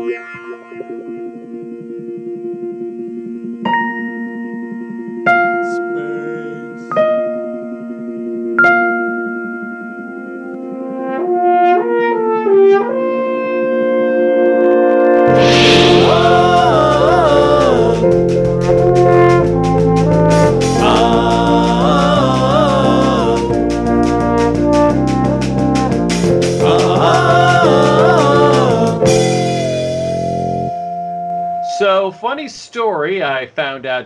So, funny story I found out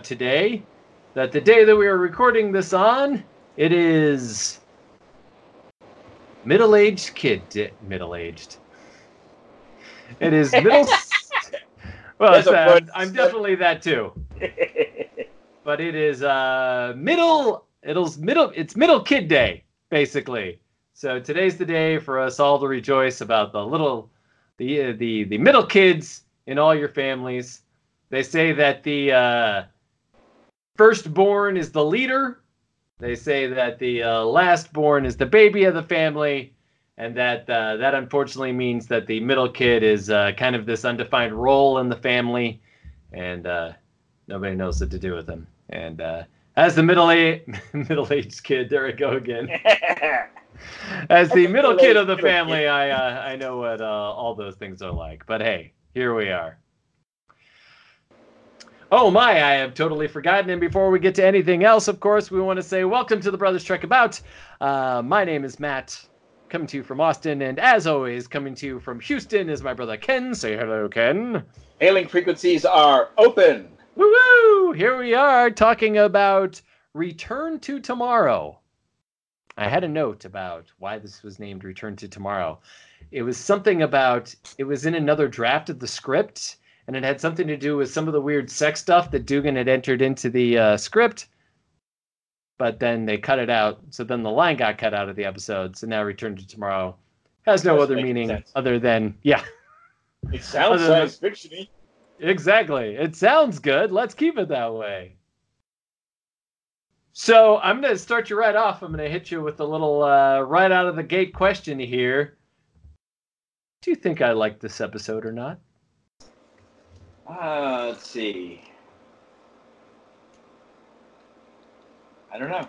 today that the day that we are recording this on, it is middle aged kid. Middle aged. It is middle. well, uh, I'm definitely that too. But it is uh, middle. It'll middle. It's middle kid day, basically. So today's the day for us all to rejoice about the little, the uh, the the middle kids in all your families. They say that the uh, firstborn is the leader. They say that the uh, lastborn is the baby of the family, and that uh, that unfortunately means that the middle kid is uh, kind of this undefined role in the family, and uh, nobody knows what to do with him. And uh, as the middle a- middle aged kid, there I go again. As the middle kid of the family, I uh, I know what uh, all those things are like. But hey, here we are. Oh my, I have totally forgotten. And before we get to anything else, of course, we want to say welcome to the Brothers Trek About. Uh, my name is Matt, coming to you from Austin, and as always, coming to you from Houston is my brother Ken. Say hello, Ken. Hailing frequencies are open. Woo! Here we are talking about Return to Tomorrow. I had a note about why this was named Return to Tomorrow. It was something about it was in another draft of the script, and it had something to do with some of the weird sex stuff that Dugan had entered into the uh, script. But then they cut it out, so then the line got cut out of the episode. So now Return to Tomorrow has no other meaning sense. other than yeah, It sounds science fiction Exactly. It sounds good. Let's keep it that way. So I'm going to start you right off. I'm going to hit you with a little uh, right out of the gate question here. Do you think I liked this episode or not? Uh, let's see. I don't know.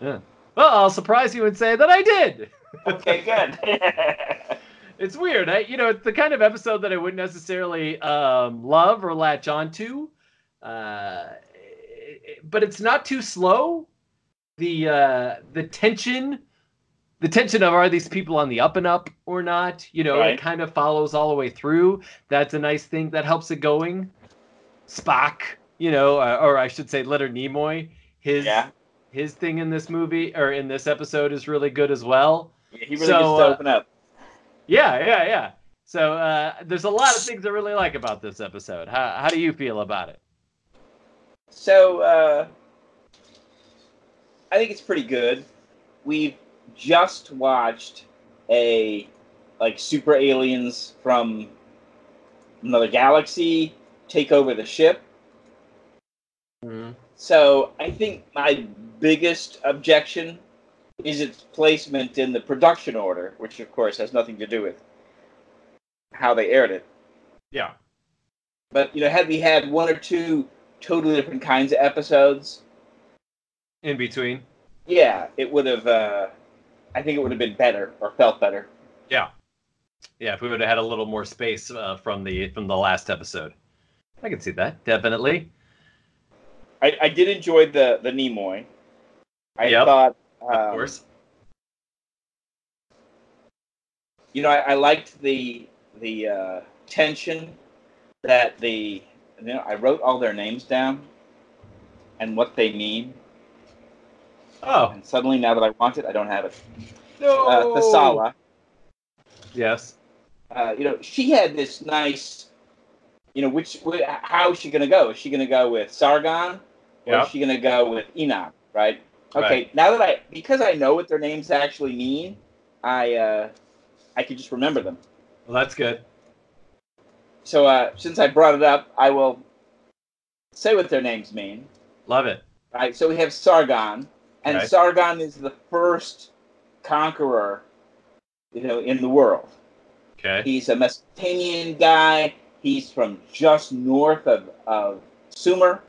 Yeah. Well, I'll surprise you and say that I did. Okay, good. It's weird. I, you know, it's the kind of episode that I wouldn't necessarily um, love or latch onto. Uh, but it's not too slow. The uh, the tension, the tension of are these people on the up and up or not? You know, Right. it kind of follows all the way through. That's a nice thing that helps it going. Spock, you know, uh, or I should say Leonard Nimoy. His yeah. his thing in this movie or in this episode is really good as well. Yeah, He really So, gets to uh, open up. Yeah, yeah, yeah. So uh, there's a lot of things I really like about this episode. How how do you feel about it? So, uh, I think it's pretty good. We've just watched a like super aliens from another galaxy take over the ship. So I think my biggest objection is its placement in the production order, which of course has nothing to do with how they aired it. Yeah. But you know, had we had one or two totally different kinds of episodes, In between. yeah, it would have. Uh, I think it would have been better or felt better. Yeah. Yeah, if we would have had a little more space uh, from the from the last episode. I can see that. Definitely. I, I did enjoy the the Nimoy. I Yep. thought, Of um, course. you know, I, I liked the the uh, tension that the you know I wrote all their names down and what they mean, Oh. and suddenly now that I want it, I don't have it. No. Uh, Thassala, Yes. uh, you know, she had this nice, you know, which wh- how is she gonna go? Is she gonna go with Sargon, or Yep. is she gonna go with Enoch? Right. Okay. Right. Now that I because I know what their names actually mean, I uh, I could just remember them. Well, that's good. So uh, since I brought it up, I will say what their names mean. Love it. Right. So we have Sargon, and Okay. Sargon is the first conqueror, you know, in the world. Okay. He's a Mesopotamian guy. He's from just north of, of Sumer.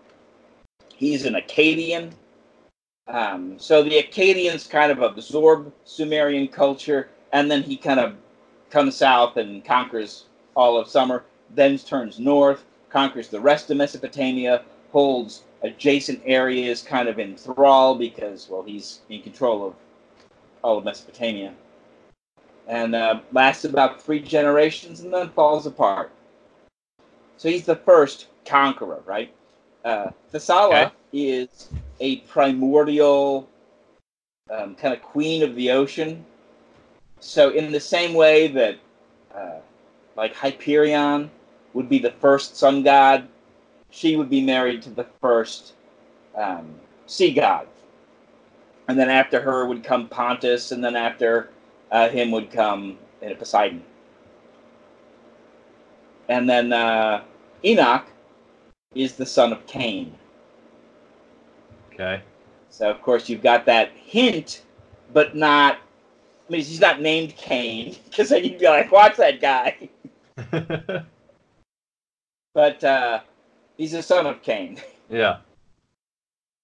He's an Akkadian. Um, so the Akkadians kind of absorb Sumerian culture, and then he kind of comes south and conquers all of Sumer, then turns north, conquers the rest of Mesopotamia, holds adjacent areas kind of in thrall because, well, he's in control of all of Mesopotamia. And uh, lasts about three generations and then falls apart. So he's the first conqueror, right? Uh, Thessala okay. is a primordial um, kind of queen of the ocean. So, in the same way that, uh, like Hyperion would be the first sun god, she would be married to the first um, sea god. And then after her would come Pontus, and then after uh, him would come uh, Poseidon. And then uh, Enoch is the son of Cain. Okay. So of course you've got that hint, but not. I mean, he's not named Cain because then you'd be like, "Watch that guy." but uh, he's the son of Cain. Yeah.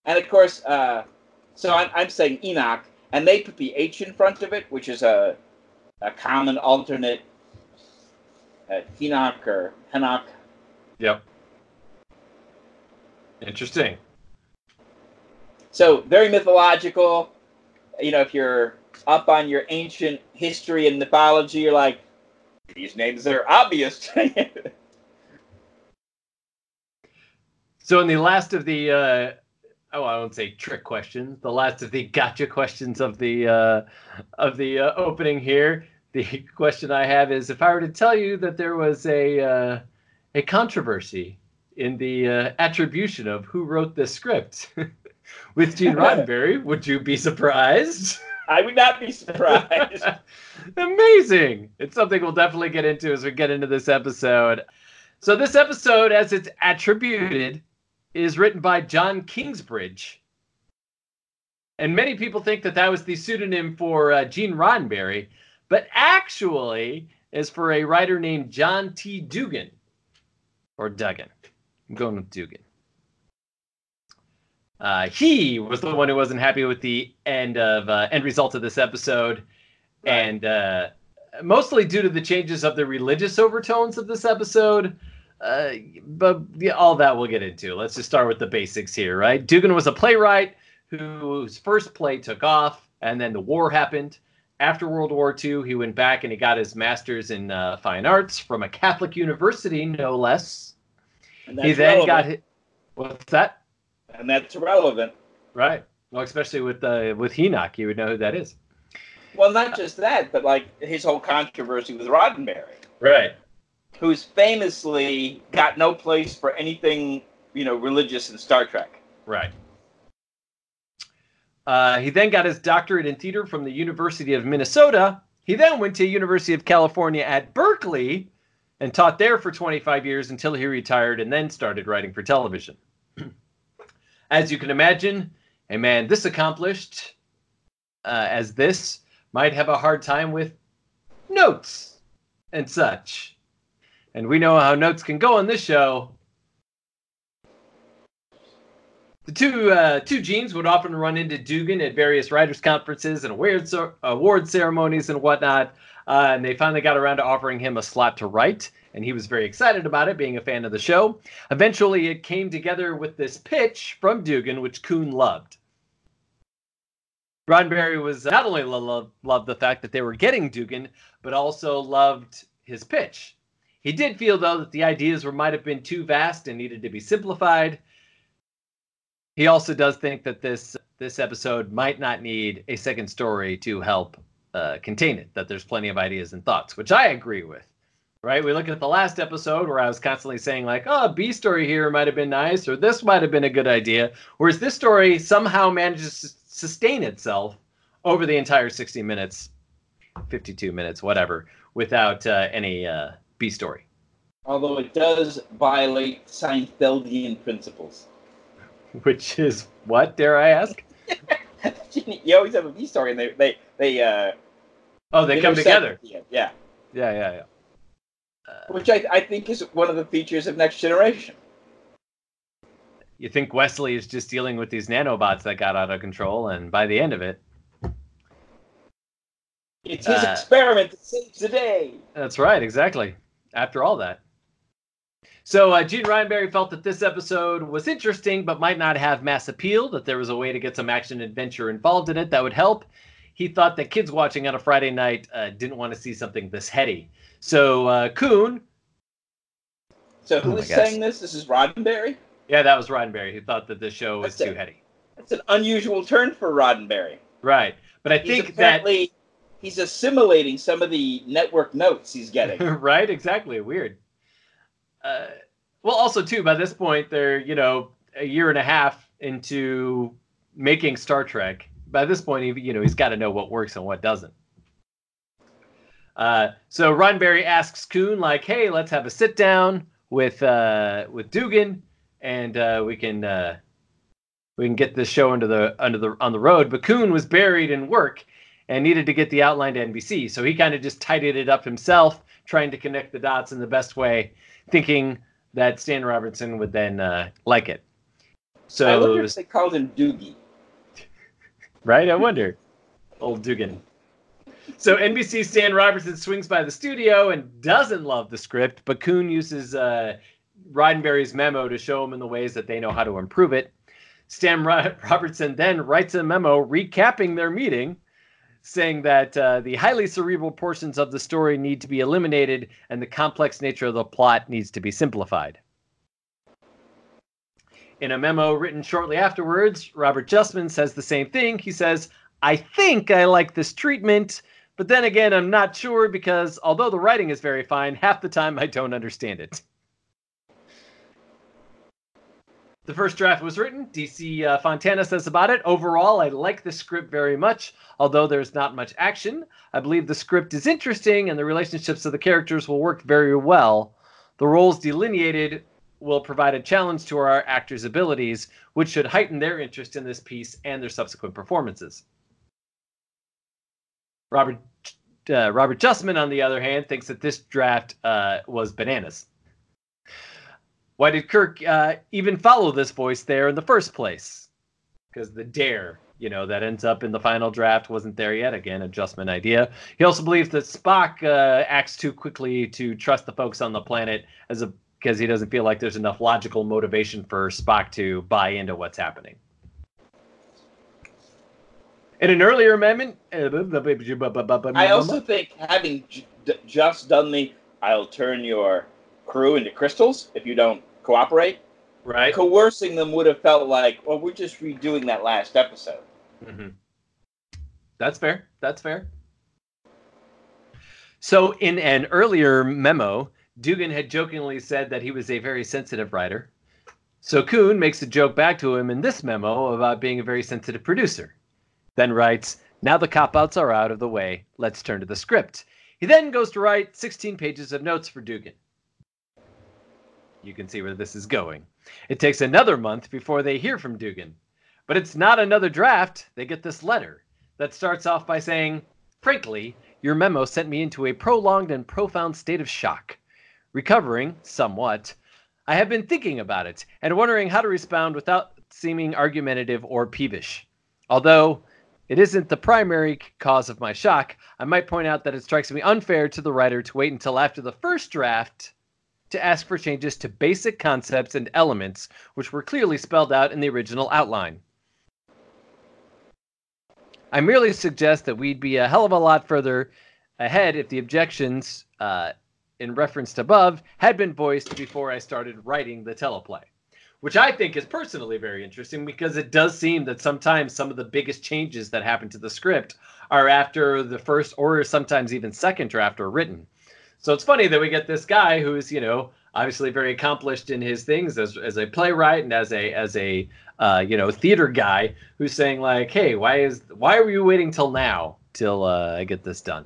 And of course, uh, so I'm, I'm saying Enoch, and they put the H in front of it, which is a a common alternate. Uh, Enoch or Henoch. Yep. Interesting. So very mythological. You know, if you're up on your ancient history and mythology, you're like, these names are obvious. so in the last of the uh, oh, I won't say trick questions, the last of the gotcha questions of the uh, of the uh, opening here. The question I have is, if I were to tell you that there was a uh, a controversy in the uh, attribution of who wrote the script with Gene Roddenberry, would you be surprised? I would not be surprised. Amazing. It's something we'll definitely get into as we get into this episode. So, this episode, as it's attributed, is written by John Kingsbridge. And many people think that that was the pseudonym for uh, Gene Roddenberry, but actually is for a writer named John T. Dugan or Duggan. I'm going with Dugan. Uh, he was the one who wasn't happy with the end of uh, end result of this episode, right. and uh, mostly due to the changes of the religious overtones of this episode. Uh, but yeah, all that we'll get into. Let's just start with the basics here, right? Dugan was a playwright whose first play took off, and then the war happened. After World War II, he went back and he got his master's in uh, fine arts from a Catholic university, no less he then relevant. got. What's that? And that's relevant. Right. Well, especially with uh, with Enoch, you would know who that is. Well, not just that, but like his whole controversy with Roddenberry. Right. Who's famously got no place for anything, you know, religious in Star Trek. Right. Uh, he then got his doctorate in theater from the University of Minnesota. He then went to the University of California at Berkeley, and taught there for 25 years until he retired and then started writing for television. as you can imagine, a man this accomplished uh, as this might have a hard time with notes and such. And we know how notes can go on this show. The two uh, two genes would often run into Dugan at various writers' conferences and award, award ceremonies and whatnot. Uh, and they finally got around to offering him a slot to write, and he was very excited about it, being a fan of the show. Eventually, it came together with this pitch from Dugan, which Coon loved. Roddenberry was not only lo- loved the fact that they were getting Dugan, but also loved his pitch. He did feel, though, that the ideas were might have been too vast and needed to be simplified. He also does think that this this episode might not need a second story to help uh, contain it, that there's plenty of ideas and thoughts, which I agree with. Right? We look at the last episode where I was constantly saying, like, oh, B story here might have been nice, or this might have been a good idea. Whereas this story somehow manages to sustain itself over the entire 60 minutes, 52 minutes, whatever, without uh, any uh, B story. Although it does violate Seinfeldian principles. Which is what, dare I ask? you always have a B story, and they they they uh. Oh, they, they come together. Yeah. Yeah, yeah, yeah. which I, I think is one of the features of Next Generation. You think Wesley is just dealing with these nanobots that got out of control, and by the end of it, it's his uh, experiment that saves the day. That's right, exactly. After all that. So uh, Gene Roddenberry felt that this episode was interesting, but might not have mass appeal. That there was a way to get some action adventure involved in it that would help. He thought that kids watching on a Friday night uh, didn't want to see something this heady. So uh, Coon. So who oh is saying this? This is Roddenberry. Yeah, that was Roddenberry. He thought that this show was that's too a, heady. That's an unusual turn for Roddenberry. Right, but I he's think that he's assimilating some of the network notes he's getting. right, exactly. Weird. Uh, well, also too, by this point, they're you know a year and a half into making Star Trek. By this point, he, you know he's got to know what works and what doesn't. Uh, so Roddenberry asks Coon like, "Hey, let's have a sit down with uh, with Dugan, and uh, we can uh, we can get this show under the under the on the road." But Coon was buried in work and needed to get the outline to NBC, so he kind of just tidied it up himself, trying to connect the dots in the best way thinking that Stan Robertson would then uh, like it. So I wonder if they called him Doogie. right? I wonder. Old Dugan. So NBC Stan Robertson swings by the studio and doesn't love the script, but Coon uses uh, Roddenberry's memo to show him in the ways that they know how to improve it. Stan Robertson then writes a memo recapping their meeting saying that uh, the highly cerebral portions of the story need to be eliminated and the complex nature of the plot needs to be simplified. In a memo written shortly afterwards, Robert Justman says the same thing. He says, I think I like this treatment, but then again, I'm not sure because although the writing is very fine, half the time I don't understand it. The first draft was written. DC uh, Fontana says about it. Overall, I like the script very much, although there's not much action. I believe the script is interesting and the relationships of the characters will work very well. The roles delineated will provide a challenge to our actors' abilities, which should heighten their interest in this piece and their subsequent performances. Robert uh, Robert Justman, on the other hand, thinks that this draft uh, was bananas. Why did Kirk uh, even follow this voice there in the first place? Because the dare, you know, that ends up in the final draft wasn't there yet. Again, adjustment idea. He also believes that Spock uh, acts too quickly to trust the folks on the planet as a because he doesn't feel like there's enough logical motivation for Spock to buy into what's happening. In an earlier amendment, I also think having just done the "I'll turn your crew into crystals if you don't cooperate. Right. Coercing them would have felt like, well, we're just redoing that last episode. Mm-hmm. That's fair. That's fair. So, in an earlier memo, Dugan had jokingly said that he was a very sensitive writer. So, Coon makes a joke back to him in this memo about being a very sensitive producer. Then writes, Now the cop outs are out of the way. Let's turn to the script. He then goes to write 16 pages of notes for Dugan. You can see where this is going. It takes another month before they hear from Dugan. But it's not another draft. They get this letter that starts off by saying, Frankly, your memo sent me into a prolonged and profound state of shock. Recovering, somewhat, I have been thinking about it and wondering how to respond without seeming argumentative or peevish. Although it isn't the primary cause of my shock, I might point out that it strikes me unfair to the writer to wait until after the first draft to ask for changes to basic concepts and elements which were clearly spelled out in the original outline. I merely suggest that we'd be a hell of a lot further ahead if the objections uh, in reference to above had been voiced before I started writing the teleplay. Which I think is personally very interesting because it does seem that sometimes some of the biggest changes that happen to the script are after the first or sometimes even second draft are written. So it's funny that we get this guy who's, you know, obviously very accomplished in his things as, as a playwright and as a as a uh, you know theater guy who's saying like, hey, why is why are you waiting till now till uh, I get this done?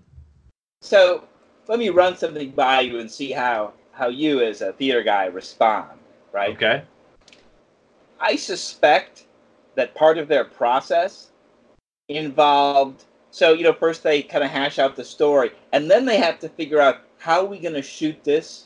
So let me run something by you and see how how you as a theater guy respond. Right? Okay. I suspect that part of their process involved so you know first they kind of hash out the story and then they have to figure out how are we going to shoot this?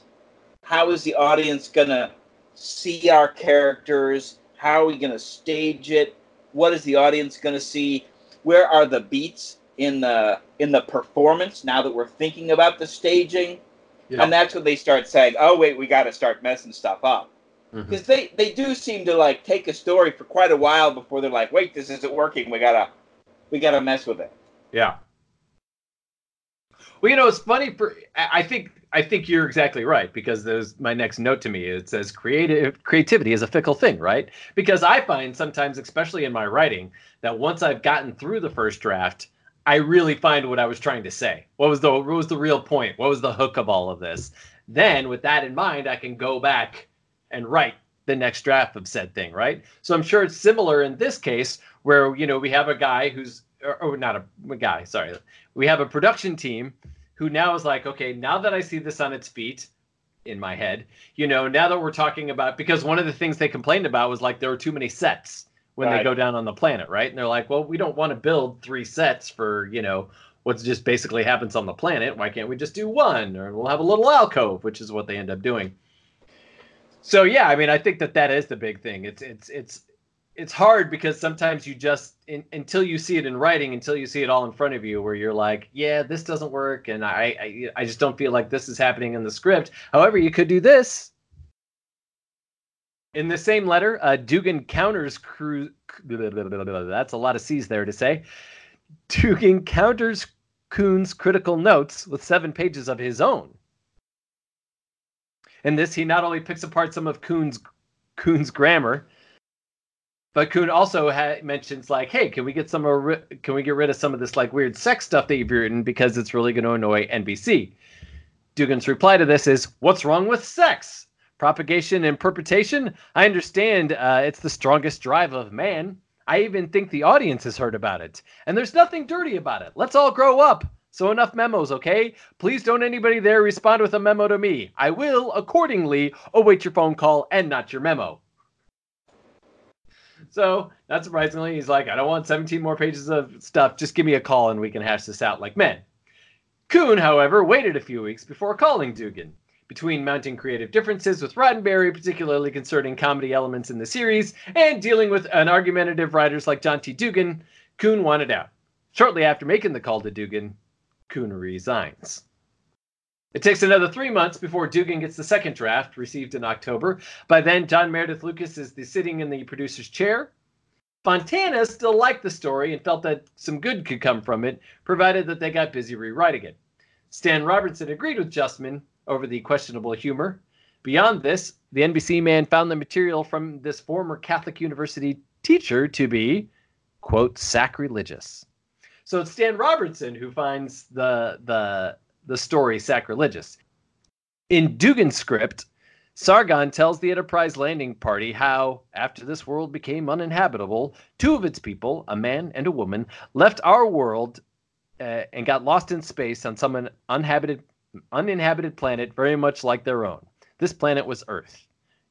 How is the audience going to see our characters? How are we going to stage it? What is the audience going to see? Where are the beats in the in the performance now that we're thinking about the staging? Yeah. And that's when they start saying, "Oh wait, we got to start messing stuff up." Because mm-hmm. they they do seem to like take a story for quite a while before they're like, "Wait, this isn't working. We gotta we gotta mess with it." Yeah. Well, you know, it's funny. For I think I think you're exactly right because there's my next note to me. It says creative creativity is a fickle thing, right? Because I find sometimes, especially in my writing, that once I've gotten through the first draft, I really find what I was trying to say. What was the what was the real point? What was the hook of all of this? Then, with that in mind, I can go back and write the next draft of said thing, right? So I'm sure it's similar in this case where you know we have a guy who's or, or not a, a guy, sorry, we have a production team who now is like, okay, now that I see this on its feet in my head, you know, now that we're talking about because one of the things they complained about was like there were too many sets when right. they go down on the planet, right? And they're like, well, we don't want to build three sets for, you know, what just basically happens on the planet. Why can't we just do one? Or we'll have a little alcove, which is what they end up doing. So yeah, I mean, I think that that is the big thing. It's it's it's it's hard because sometimes you just in, until you see it in writing, until you see it all in front of you, where you're like, yeah, this doesn't work, and I I, I just don't feel like this is happening in the script. However, you could do this. In the same letter, uh, Dugan counters Crew. That's a lot of C's there to say. Dugan counters Coon's critical notes with seven pages of his own. In this, he not only picks apart some of Coon's Coon's grammar, but Coon also ha- mentions like, "Hey, can we get some can we get rid of some of this like weird sex stuff that you've written because it's really going to annoy NBC?" Dugan's reply to this is, "What's wrong with sex? Propagation and perpetuation? I understand uh, it's the strongest drive of man. I even think the audience has heard about it, and there's nothing dirty about it. Let's all grow up." So enough memos, okay? Please don't anybody there respond with a memo to me. I will, accordingly, await your phone call and not your memo. So, not surprisingly, he's like, I don't want 17 more pages of stuff. Just give me a call and we can hash this out like men. Coon, however, waited a few weeks before calling Dugan. Between mounting creative differences with Roddenberry, particularly concerning comedy elements in the series, and dealing with an argumentative writers like John T. Dugan, Coon wanted out. Shortly after making the call to Dugan, Coon resigns. It takes another three months before Dugan gets the second draft, received in October. By then, John Meredith Lucas is sitting in the producer's chair. Fontana still liked the story and felt that some good could come from it, provided that they got busy rewriting it. Stan Robertson agreed with Justman over the questionable humor. Beyond this, the NBC man found the material from this former Catholic University teacher to be, quote, sacrilegious. So it's Stan Robertson who finds the the the story sacrilegious. In Dugan's script, Sargon tells the Enterprise landing party how, after this world became uninhabitable, two of its people, a man and a woman, left our world uh, and got lost in space on some uninhabited, uninhabited planet very much like their own. This planet was Earth.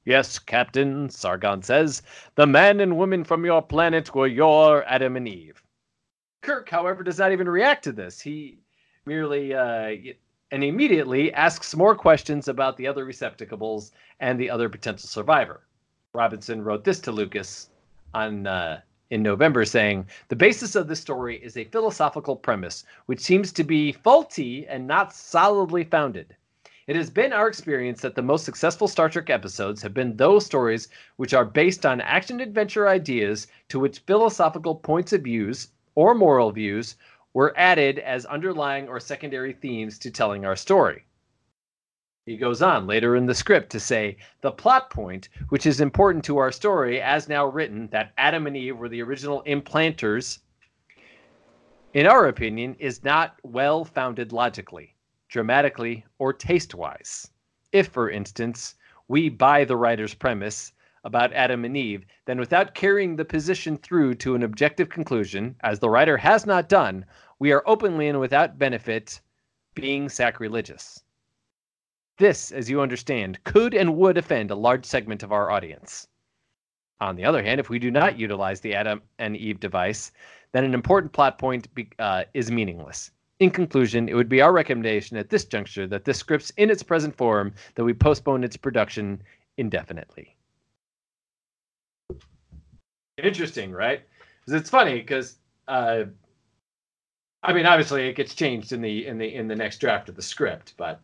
Yes, Captain, Sargon says, the man and woman from your planet were your Adam and Eve. Kirk, however, does not even react to this. He merely uh, and immediately asks more questions about the other receptacles and the other potential survivor. Robertson wrote this to Lucas on uh, in November, saying the basis of this story is a philosophical premise which seems to be faulty and not solidly founded. It has been our experience that the most successful Star Trek episodes have been those stories which are based on action adventure ideas to which philosophical points of views or moral views were added as underlying or secondary themes to telling our story. He goes on later in the script to say the plot point, which is important to our story as now written, that Adam and Eve were the original implanters, in our opinion, is not well founded logically, dramatically, or taste wise. If, for instance, we buy the writer's premise about Adam and Eve, then without carrying the position through to an objective conclusion, as the writer has not done, we are openly and without benefit being sacrilegious. This, as you understand, could and would offend a large segment of our audience. On the other hand, if we do not utilize the Adam and Eve device, then an important plot point be, uh, is meaningless. In conclusion, it would be our recommendation at this juncture that this script's in its present form that we postpone its production indefinitely. Interesting, right? Because it's funny because uh, I mean, obviously, it gets changed in the in the in the next draft of the script, but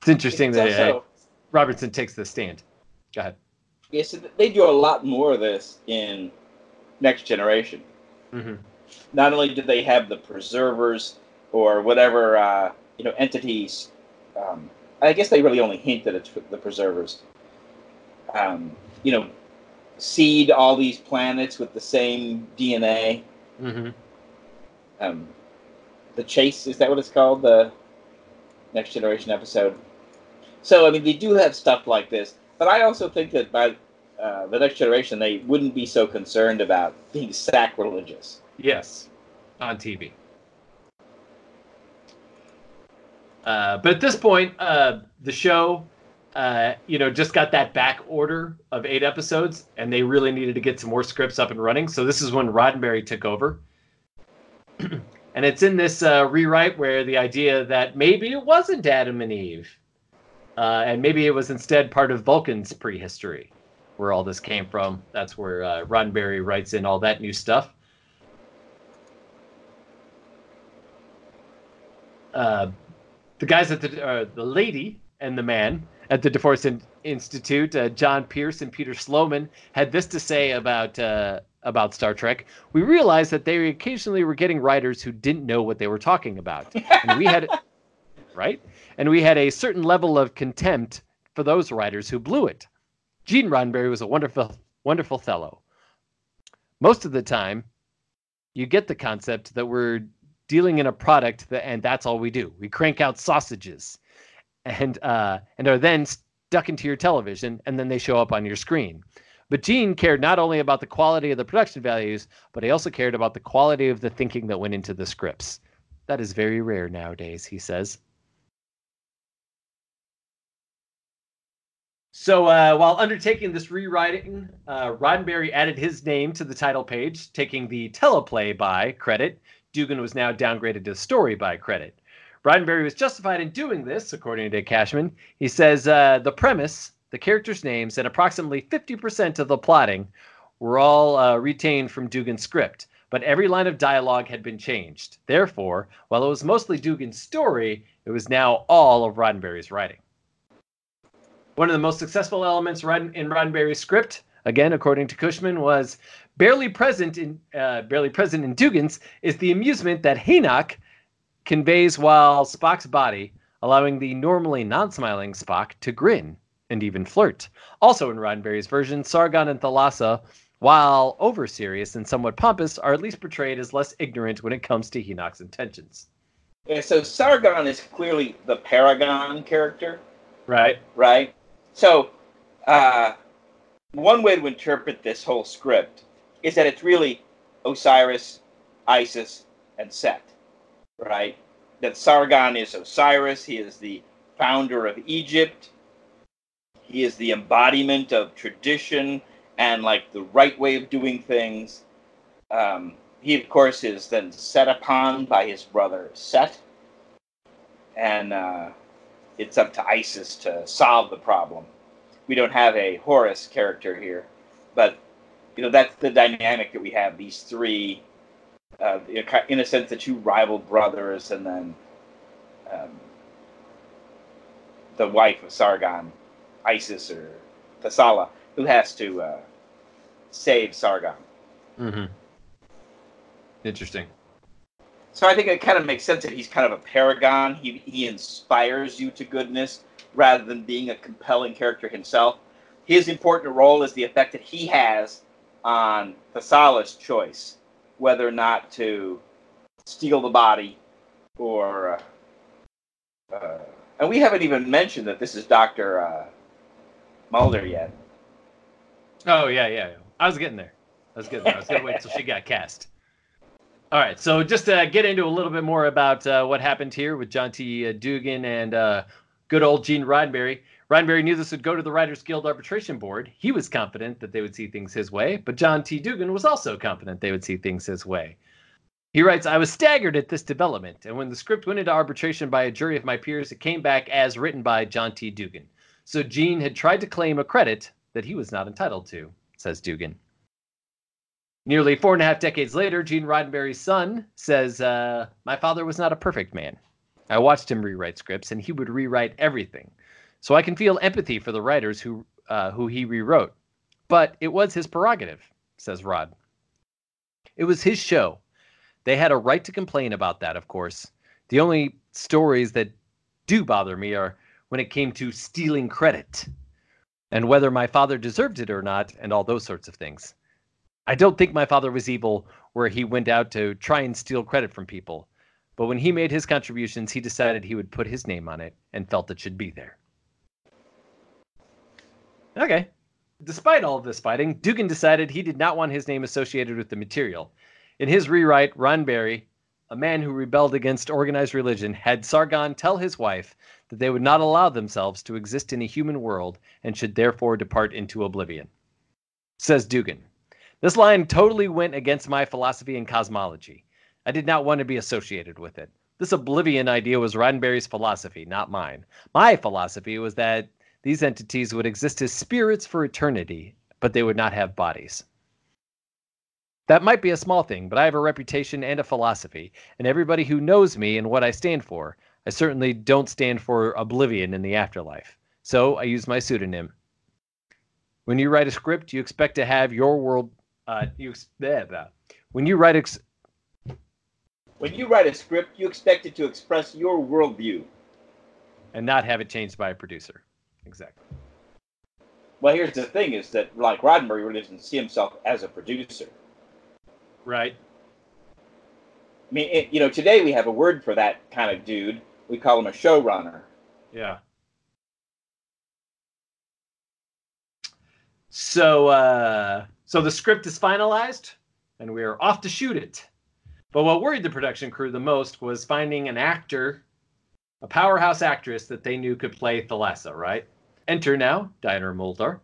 it's interesting It's that also- uh, Robertson takes the stand. Go ahead. Yes, they do a lot more of this in Next Generation. hmm Not only do they have the preservers or whatever uh, you know entities, um, I guess they really only hint that it's the preservers. Um, you know, seed all these planets with the same DNA. hmm Um, the chase is that what it's called? The Next Generation episode. So I mean, they do have stuff like this, but I also think that by uh, the Next Generation, they wouldn't be so concerned about being sacrilegious. Yes, on TV. Uh, but at this point, uh, the show, uh, you know, just got that back order of eight episodes, and they really needed to get some more scripts up and running. So this is when Roddenberry took over, and it's in this uh, rewrite where the idea that maybe it wasn't Adam and Eve, uh, and maybe it was instead part of Vulcan's prehistory, where all this came from. That's where uh, Roddenberry writes in all that new stuff. uh, the guys at the uh, the lady and the man at the Divorce In- Institute, uh, John Pierce and Peter Sloman, had this to say about uh, about Star Trek. We realized that they occasionally were getting writers who didn't know what they were talking about, and we had right, and we had a certain level of contempt for those writers who blew it. Gene Roddenberry was a wonderful wonderful fellow. Most of the time, you get the concept that we're dealing in a product that, and that's all we do. We crank out sausages, and uh, and are then stuck into your television, and then they show up on your screen. But Gene cared not only about the quality of the production values, but he also cared about the quality of the thinking that went into the scripts. That is very rare nowadays, he says. So uh, while undertaking this rewriting, uh, Roddenberry added his name to the title page, taking the teleplay by credit. Dugan was now downgraded to story by credit. Roddenberry was justified in doing this, according to Cushman. He says uh, the premise, the characters' names, and approximately 50% of the plotting were all uh, retained from Dugan's script, but every line of dialogue had been changed. Therefore, while it was mostly Dugan's story, it was now all of Roddenberry's writing. One of the most successful elements in Roddenberry's script, again according to Cushman, was barely present in uh, barely present in Dugan's is the amusement that Henoch conveys while Spock's body, allowing the normally non-smiling Spock to grin and even flirt. Also in Roddenberry's version, Sargon and Thalassa, while over serious and somewhat pompous, are at least portrayed as less ignorant when it comes to Henoch's intentions. Yeah, so Sargon is clearly the Paragon character, Right. right? So, uh, one way to interpret this whole script is that it's really Osiris, Isis, and Set, right? That Sargon is Osiris, he is the founder of Egypt, he is the embodiment of tradition and like the right way of doing things. Um, he, of course, is then set upon by his brother Set, and uh, it's up to Isis to solve the problem. We don't have a Horus character here, but you know that's the dynamic that we have. These three, uh, in a sense, the two rival brothers, and then um, the wife of Sargon, Isis or Thassala, who has to uh, save Sargon. Mm-hmm. Interesting. So I think it kind of makes sense that he's kind of a paragon. He he inspires you to goodness rather than being a compelling character himself. His important role is the effect that he has on Thassala's choice, whether or not to steal the body or. Uh, uh, and we haven't even mentioned that this is Doctor uh, Muldaur yet. Oh yeah, yeah. I was getting there. I was getting there. I was gonna wait till she got cast. All right, so just to get into a little bit more about uh, what happened here with John T. Dugan and uh, good old Gene Roddenberry. Roddenberry knew this would go to the Writers Guild Arbitration Board. He was confident that they would see things his way, but John T. Dugan was also confident they would see things his way. He writes, I was staggered at this development, and when the script went into arbitration by a jury of my peers, it came back as written by John T. Dugan. So Gene had tried to claim a credit that he was not entitled to, says Dugan. Nearly four and a half decades later, Gene Roddenberry's son says, uh, My father was not a perfect man. I watched him rewrite scripts, and he would rewrite everything. So I can feel empathy for the writers who, uh, who he rewrote. But it was his prerogative, says Rod. It was his show. They had a right to complain about that, of course. The only stories that do bother me are when it came to stealing credit and whether my father deserved it or not, and all those sorts of things. I don't think my father was evil where he went out to try and steal credit from people. But when he made his contributions, he decided he would put his name on it and felt it should be there. Okay. Despite all of this fighting, Dugan decided he did not want his name associated with the material. In his rewrite, Roddenberry, a man who rebelled against organized religion, had Sargon tell his wife that they would not allow themselves to exist in a human world and should therefore depart into oblivion. Says Dugan. This line totally went against my philosophy and cosmology. I did not want to be associated with it. This oblivion idea was Roddenberry's philosophy, not mine. My philosophy was that these entities would exist as spirits for eternity, but they would not have bodies. That might be a small thing, but I have a reputation and a philosophy, and everybody who knows me and what I stand for, I certainly don't stand for oblivion in the afterlife. So I use my pseudonym. When you write a script, you expect to have your world uh, you blah, blah. when you write ex- when you write a script, you expect it to express your worldview and not have it changed by a producer. Exactly. Well, here's the thing: is that like Roddenberry really doesn't see himself as a producer. Right. I mean, it, you know, today we have a word for that kind of dude. We call him a showrunner. Yeah. So, uh, so the script is finalized, and we are off to shoot it. But what worried the production crew the most was finding an actor, a powerhouse actress that they knew could play Thalassa, right? Enter now, Diana Muldaur.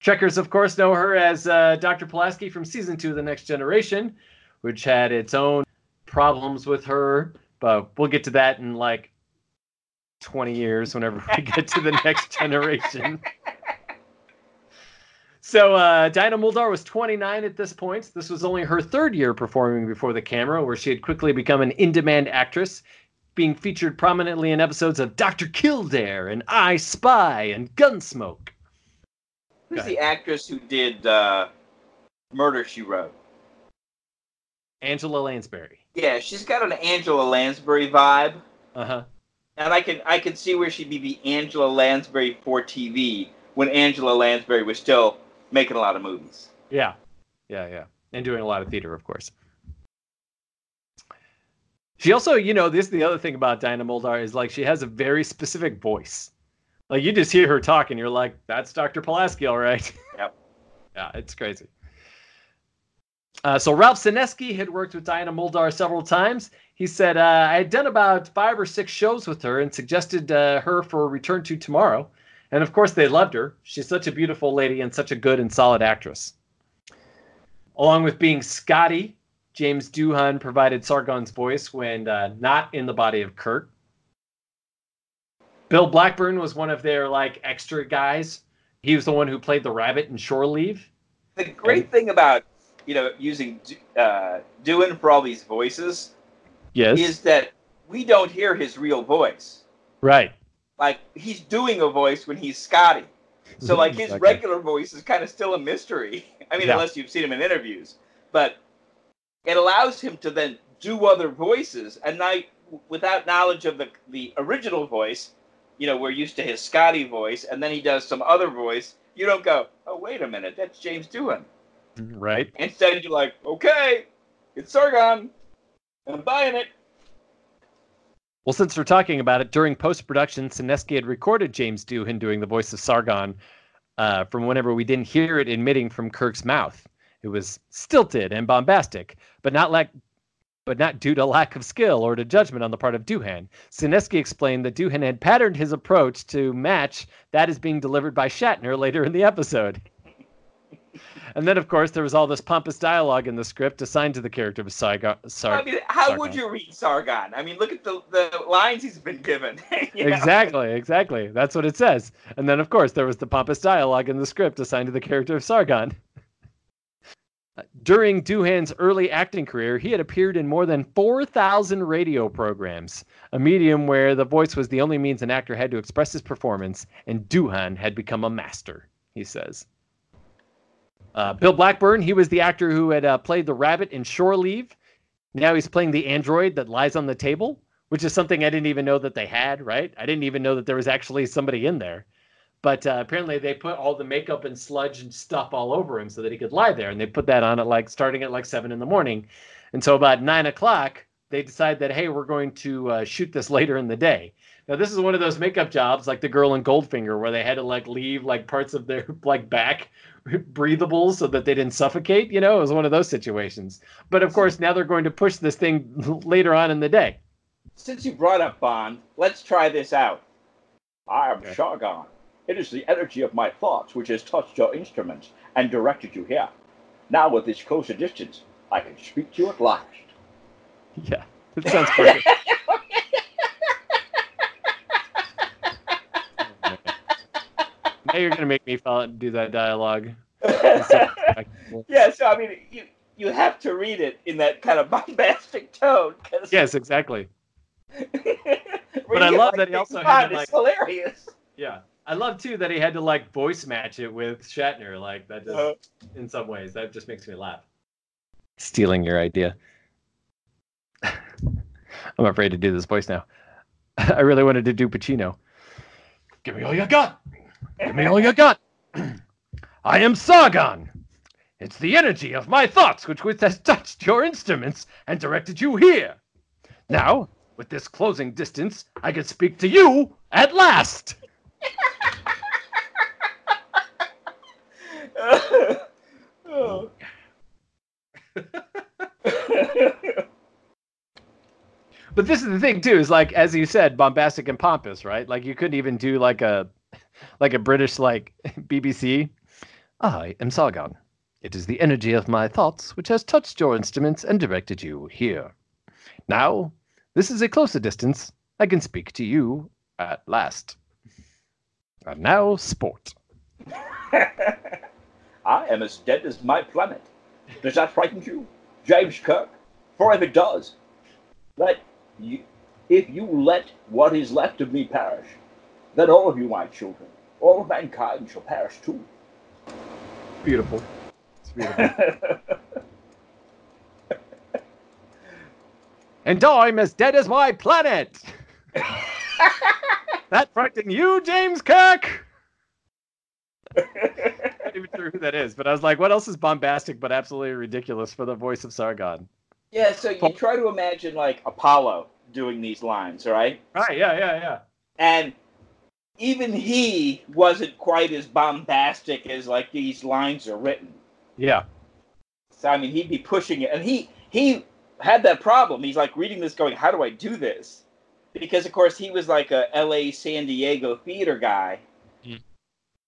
Trekkers, of course, know her as uh, Dr. Pulaski from season two of The Next Generation, which had its own problems with her, but we'll get to that in like 20 years whenever we get to The Next Generation. So uh, Dinah Muldaur was 29 at this point. This was only her third year performing before the camera, where she had quickly become an in-demand actress, being featured prominently in episodes of Dr. Kildare and I Spy and Gunsmoke. Who's the actress who did uh, Murder She Wrote? Angela Lansbury. Yeah, she's got an Angela Lansbury vibe. Uh huh. And I can I can see where she'd be the Angela Lansbury for TV when Angela Lansbury was still making a lot of movies. Yeah, yeah, yeah, and doing a lot of theater, of course. She also, you know, this the other thing about Dinah Muldaur is like she has a very specific voice. Like you just hear her talk and you're like, that's Dr. Pulaski, all right. Yep. yeah, it's crazy. Uh, so Ralph Senensky had worked with Diana Muldaur several times. He said, uh, I had done about five or six shows with her and suggested uh, her for a return to tomorrow. And of course, they loved her. She's such a beautiful lady and such a good and solid actress. Along with being Scotty, James Doohan provided Sargon's voice when uh, not in the body of Kirk. Bill Blackburn was one of their like extra guys. He was the one who played the rabbit in Shore Leave. The great and, thing about you know using uh, for all these voices, yes, is that we don't hear his real voice. Right like he's doing a voice when he's Scotty. So like his okay. regular voice is kind of still a mystery. I mean, yeah. unless you've seen him in interviews, but it allows him to then do other voices, and now without knowledge of the the original voice, you know, we're used to his Scotty voice, and then he does some other voice. You don't go, oh wait a minute, that's James Doohan. Right. Instead, you're like, okay, it's Sargon. I'm buying it. Well, since we're talking about it, during post production, Senensky had recorded James Doohan doing the voice of Sargon uh, from whenever we didn't hear it emitting from Kirk's mouth. It was stilted and bombastic, but not like but not due to lack of skill or to judgment on the part of Doohan. Senensky explained that Doohan had patterned his approach to match that is being delivered by Shatner later in the episode. And then, of course, there was all this pompous dialogue in the script assigned to the character of Sargon. Sar- I mean, how Sargon. would you read Sargon? I mean, look at the, the lines he's been given. know? Exactly, exactly. That's what it says. And then, of course, there was the pompous dialogue in the script assigned to the character of Sargon. During Doohan's early acting career, he had appeared in more than 4,000 radio programs, a medium where the voice was the only means an actor had to express his performance, and Doohan had become a master, he says. Uh, Bill Blackburn, he was the actor who had uh, played the rabbit in Shore Leave. Now he's playing the android that lies on the table, which is something I didn't even know that they had, right? I didn't even know that there was actually somebody in there. But uh, apparently they put all the makeup and sludge and stuff all over him so that he could lie there. And they put that on at like starting at like seven in the morning. And so about nine o'clock, they decide that, hey, we're going to uh, shoot this later in the day. Now this is one of those makeup jobs like the girl in Goldfinger where they had to like leave like parts of their like back breathable so that they didn't suffocate. You know, it was one of those situations. But of course, now they're going to push this thing later on in the day. Since you brought up Bond, let's try this out. I am Okay. Sargon. It is the energy of my thoughts which has touched your instruments and directed you here. Now, with this closer distance, I can speak to you at last. Yeah, that sounds perfect. now you're gonna make me follow, do that dialogue. yeah, so I mean, you you have to read it in that kind of bombastic tone. 'cause Yes, exactly. but I love like that he also had like- hilarious. Yeah, I love too that he had to like voice match it with Shatner. Like that, just, Uh, in some ways, that just makes me laugh. Stealing your idea. I'm afraid to do this voice now. I really wanted to do Pacino. Give me all you got. Give me all you got. I am Sargon. It's the energy of my thoughts which, which has touched your instruments and directed you here. Now, with this closing distance, I can speak to you at last. But this is the thing too, is like as you said, bombastic and pompous, right? Like you couldn't even do like a like a British like BBC. I am Sargon. It is the energy of my thoughts which has touched your instruments and directed you here. Now, this is a closer distance. I can speak to you at last. And now, sport. I am as dead as my planet. Does that frighten you, James Kirk? For if it does, let you, if you let what is left of me perish, then all of you, my children, all of mankind shall perish too. Beautiful. It's beautiful. and I'm as dead as my planet. that frightened you, James Kirk? Even sure who that is, but I was like, what else is bombastic but absolutely ridiculous for the voice of Sargon? yeah, so you try to imagine like Apollo doing these lines, right? Right, yeah, yeah, yeah. And even he wasn't quite as bombastic as like these lines are written. Yeah. So I mean, he'd be pushing it, and he he had that problem. He's like reading this, going, "How do I do this?" Because of course he was like a L.A. San Diego theater guy.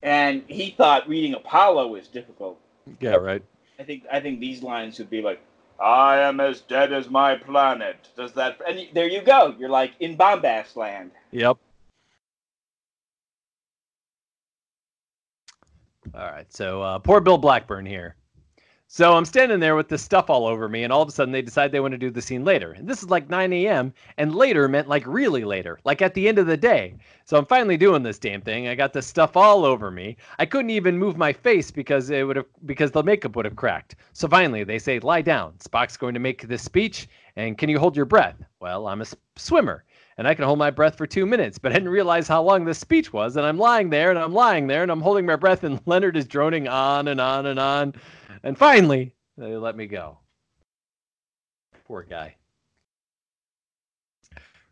And he thought reading Apollo was difficult. Yeah, right. I think I think these lines would be like, "I am as dead as my planet." Does that? And there you go. You're like in bombast land. Yep. All right, so uh, poor Bill Blackburn here. So I'm standing there with this stuff all over me, and all of a sudden they decide they want to do the scene later. And this is like 9 a.m., and later meant like really later, like at the end of the day. So I'm finally doing this damn thing. I got this stuff all over me. I couldn't even move my face because it would have because the makeup would have cracked. So finally they say, lie down. Spock's going to make this speech, and can you hold your breath? Well, I'm a s- swimmer and I can hold my breath for two minutes. But I didn't realize how long this speech was, and I'm lying there and I'm lying there and I'm holding my breath, and Leonard is droning on and on and on, and finally they let me go. Poor guy.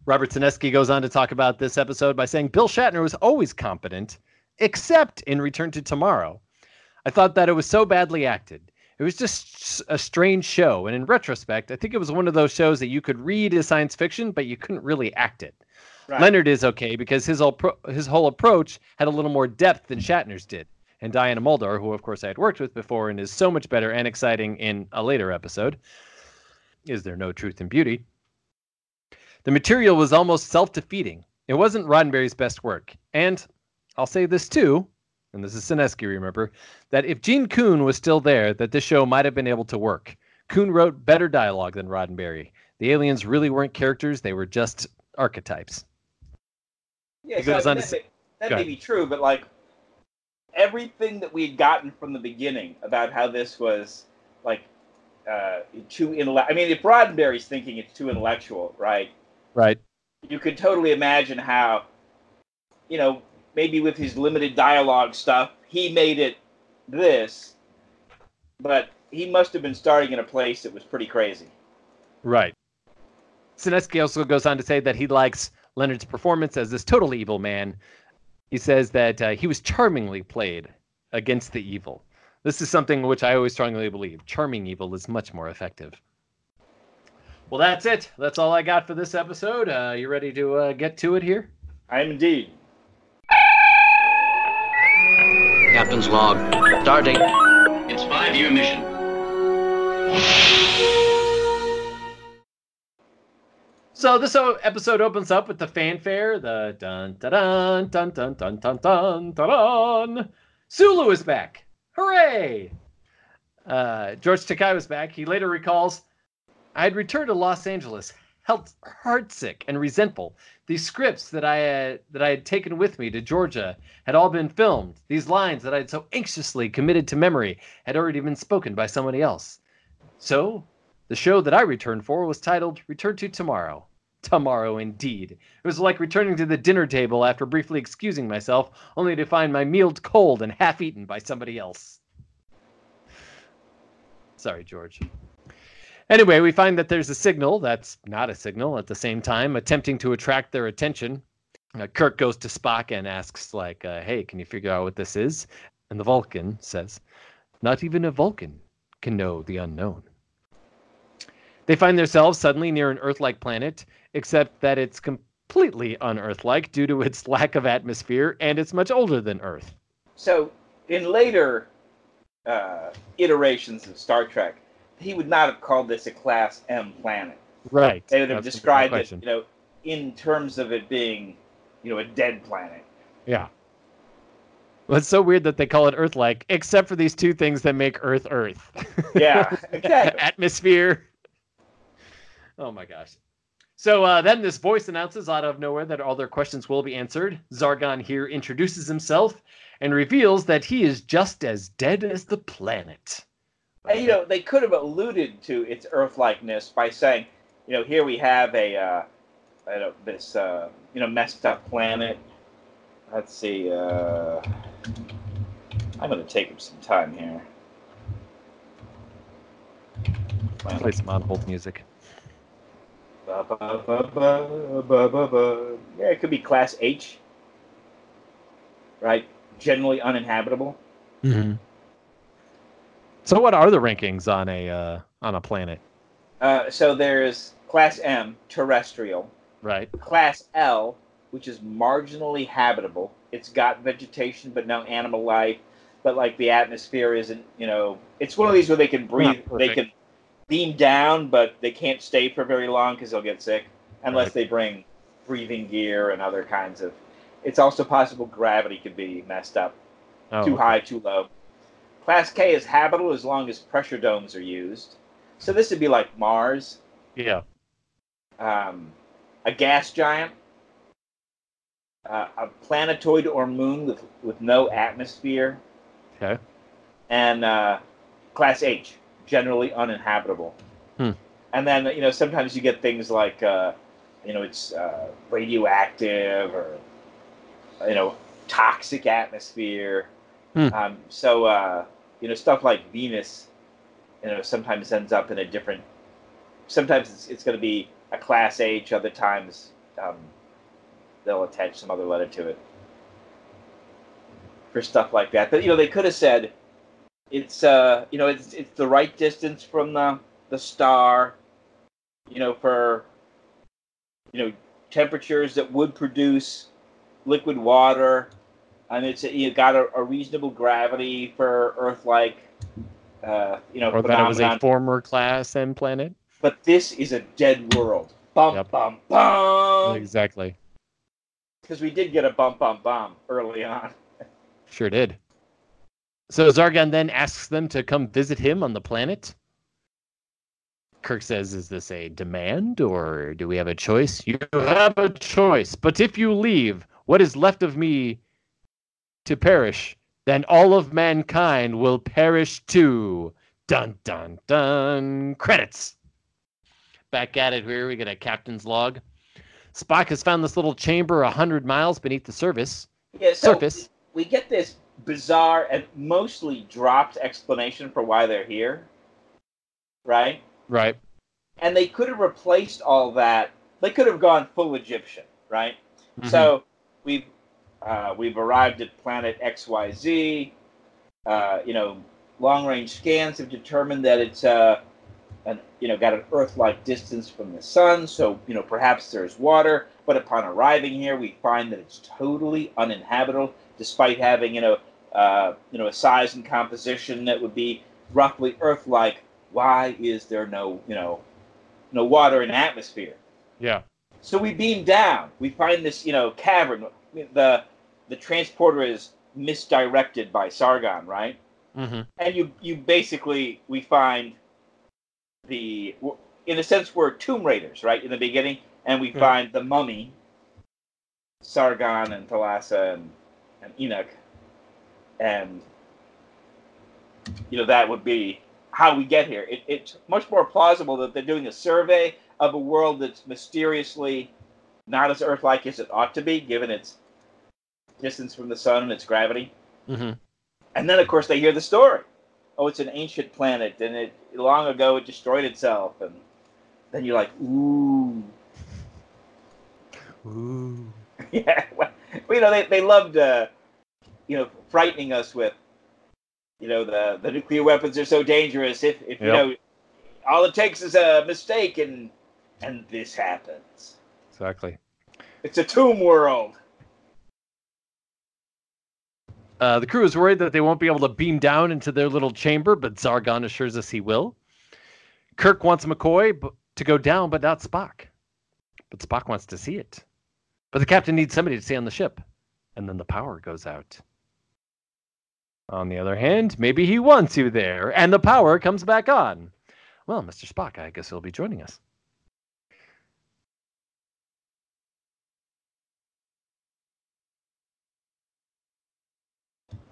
Robert Senensky goes on to talk about this episode by saying Bill Shatner was always competent, except in Return to Tomorrow. I thought that it was so badly acted. It was just a strange show, and in retrospect, I think it was one of those shows that you could read as science fiction, but you couldn't really act it. Right. Leonard is okay because his whole pro- his whole approach had a little more depth than Shatner's did. and Diana Muldaur, who of course I had worked with before and is so much better and exciting in a later episode. Is there no truth in beauty? The material was almost self-defeating. It wasn't Roddenberry's best work, and I'll say this too, and this is Senensky, remember, that if Gene Coon was still there, that this show might have been able to work. Coon wrote better dialogue than Roddenberry. The aliens really weren't characters; they were just archetypes. Yeah, so that, may, that may be true, but like everything that we had gotten from the beginning about how this was like uh, too intellect. I mean, if Roddenberry's thinking it's too intellectual, right? Right. You could totally imagine how, you know, maybe with his limited dialogue stuff, he made it this, but he must have been starting in a place that was pretty crazy. Right. Senensky also goes on to say that he likes Leonard's performance as this totally evil man. He says that uh, he was charmingly played against the evil. This is something which I always strongly believe. Charming evil is much more effective. Well, that's it. That's all I got for this episode. Uh, you ready to uh, get to it here? I am indeed. Captain's log. Starting. It's five-year mission. So this episode opens up with the fanfare, the dun dun dun dun dun dun dun dun dun. Sulu is back. Hooray! Uh, George Takei was back. He later recalls, I had returned to Los Angeles, heart heartsick and resentful. These scripts that I had, that I had taken with me to Georgia had all been filmed. These lines that I had so anxiously committed to memory had already been spoken by somebody else. So, the show that I returned for was titled Return to Tomorrow. Tomorrow, indeed. It was like returning to the dinner table after briefly excusing myself, only to find my meal cold and half eaten by somebody else. Sorry, George. Anyway, we find that there's a signal that's not a signal at the same time, attempting to attract their attention. Uh, Kirk goes to Spock and asks, like, uh, hey, can you figure out what this is? And the Vulcan says, not even a Vulcan can know the unknown. They find themselves suddenly near an Earth like planet, except that it's completely un Earth like due to its lack of atmosphere and it's much older than Earth. So, in later uh, iterations of Star Trek, he would not have called this a Class M planet. Right. They would have That's described it, you know, in terms of it being, you know, a dead planet. Yeah. Well, it's so weird that they call it Earth-like, except for these two things that make Earth Earth. Yeah, exactly. Atmosphere Oh my gosh. So uh, then this voice announces out of nowhere that all their questions will be answered. Sargon here introduces himself and reveals that he is just as dead as the planet. And, you know, they could have alluded to its Earth-likeness by saying, you know, here we have a, uh, know, this, uh, you know, messed up planet. Let's see. Uh, I'm going to take him some time here. Play some on hold music. Ba, ba, ba, yeah, it could be class H. Right? Generally uninhabitable. Mm-hmm. So, what are the rankings on a uh, on a planet? Uh, so there's class M, terrestrial. Right. Class L, which is marginally habitable. It's got vegetation but no animal life. But like the atmosphere isn't, you know, it's one of these where they can breathe. They can beam down, but they can't stay for very long because they'll get sick unless right. they bring breathing gear and other kinds of. It's also possible gravity could be messed up, oh, too okay. high, too low. Class K is habitable as long as pressure domes are used. So this would be like Mars. Yeah. Um, a gas giant, uh, a planetoid or moon with with no atmosphere. Okay. And uh, Class H, generally uninhabitable. Hmm. And then you know sometimes you get things like uh, you know it's uh, radioactive or you know toxic atmosphere. Hmm. Um, so uh, you know stuff like Venus, you know sometimes ends up in a different. Sometimes it's, it's going to be a class H. Other times um, they'll attach some other letter to it for stuff like that. But you know they could have said it's uh you know it's it's the right distance from the the star you know for you know temperatures that would produce liquid water and it's you got a, a reasonable gravity for Earth-like, uh, you know, Or that it was a former class M planet. But this is a dead world. Bum Yep. bum bum. Exactly. Because we did get a bum bum bum early on. Sure did. So Sargon then asks them to come visit him on the planet. Kirk says, Is this a demand or do we have a choice? You have a choice, but if you leave what is left of me to perish, then all of mankind will perish too. Dun dun dun. Credits. Back at it here, we get a captain's log. Spock has found this little chamber a hundred miles beneath the surface. Yeah, so Surface. we get this bizarre and mostly dropped explanation for why they're here, right? Right. And they could have replaced all that. They could have gone full Egyptian, right? Mm-hmm. So we've uh, we've arrived at planet XYZ. Uh, you know, long range scans have determined that it's uh, an, you know got an Earth-like distance from the sun. So you know perhaps there's water. But upon arriving here, we find that it's totally uninhabitable, despite having you know uh, you know a size and composition that would be roughly Earth-like. Why is there no you know no water and atmosphere? yeah. So we beam down. We find this, you know, cavern. The the transporter is misdirected by Sargon, right? Mm-hmm. And you you basically we find the in a sense we're Tomb Raiders, right? In the beginning, and we find the mummy, Sargon and Thalassa and, and Henoch, and you know that would be how we get here. It, it's much more plausible that they're doing a survey of a world that's mysteriously not as Earth-like as it ought to be, given its distance from the sun and its gravity. Mm-hmm. And then, of course, they hear the story. Oh, it's an ancient planet, and it long ago it destroyed itself. And then you're like, ooh, Ooh. yeah. Well, you know, they they loved, uh, you know, frightening us with, you know, the the nuclear weapons are so dangerous. If if you know, all it takes is a mistake, and and this happens. Exactly. It's a tomb world. Uh, the crew is worried that they won't be able to beam down into their little chamber, but Sargon assures us he will. Kirk wants McCoy b- to go down, but not Spock. But Spock wants to see it. But the captain needs somebody to stay on the ship. And then the power goes out. On the other hand, maybe he wants you there, and the power comes back on. Well, Mr. Spock, I guess he'll be joining us.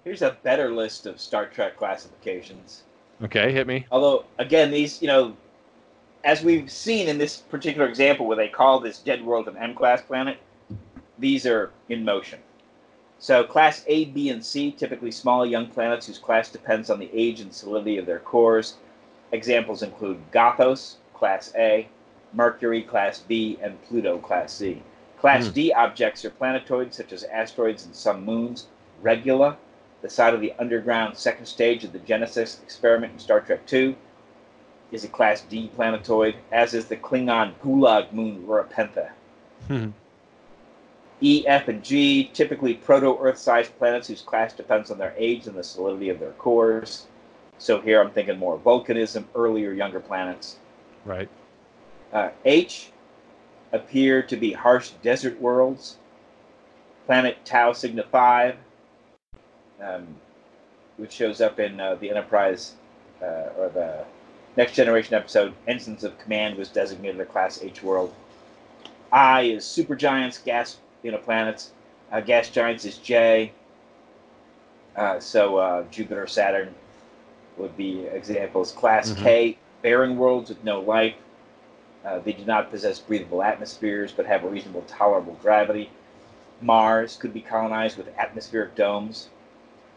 Here's a better list of Star Trek classifications. Okay, hit me. Although, again, these, you know, as we've seen in this particular example where they call this dead world an M class planet, these are in motion. So, class A, B, and C, typically small young planets whose class depends on the age and solidity of their cores. Examples include Gothos, class A, Mercury, class B, and Pluto, class C. Class Hmm. D objects are planetoids such as asteroids and some moons. Regula, the site of the underground second stage of the Genesis experiment in Star Trek II, is a Class D planetoid, as is the Klingon Gulag moon Rura Penthe. Hmm. E, F, and G, typically proto-Earth sized planets whose class depends on their age and the solidity of their cores. So here I'm thinking more volcanism, earlier, younger planets. Right. Uh, H appear to be harsh desert worlds. Planet Tau Cygna 5, um, which shows up in uh, the Enterprise uh, or the Next Generation episode, Ensigns of Command was designated a Class H world. I is supergiants, gas you know planets. Uh, gas giants is J. Uh, so uh, Jupiter, Saturn would be examples. Class Mhm. K, barren worlds with no life. Uh, they do not possess breathable atmospheres, but have a reasonable tolerable gravity. Mars could be colonized with atmospheric domes.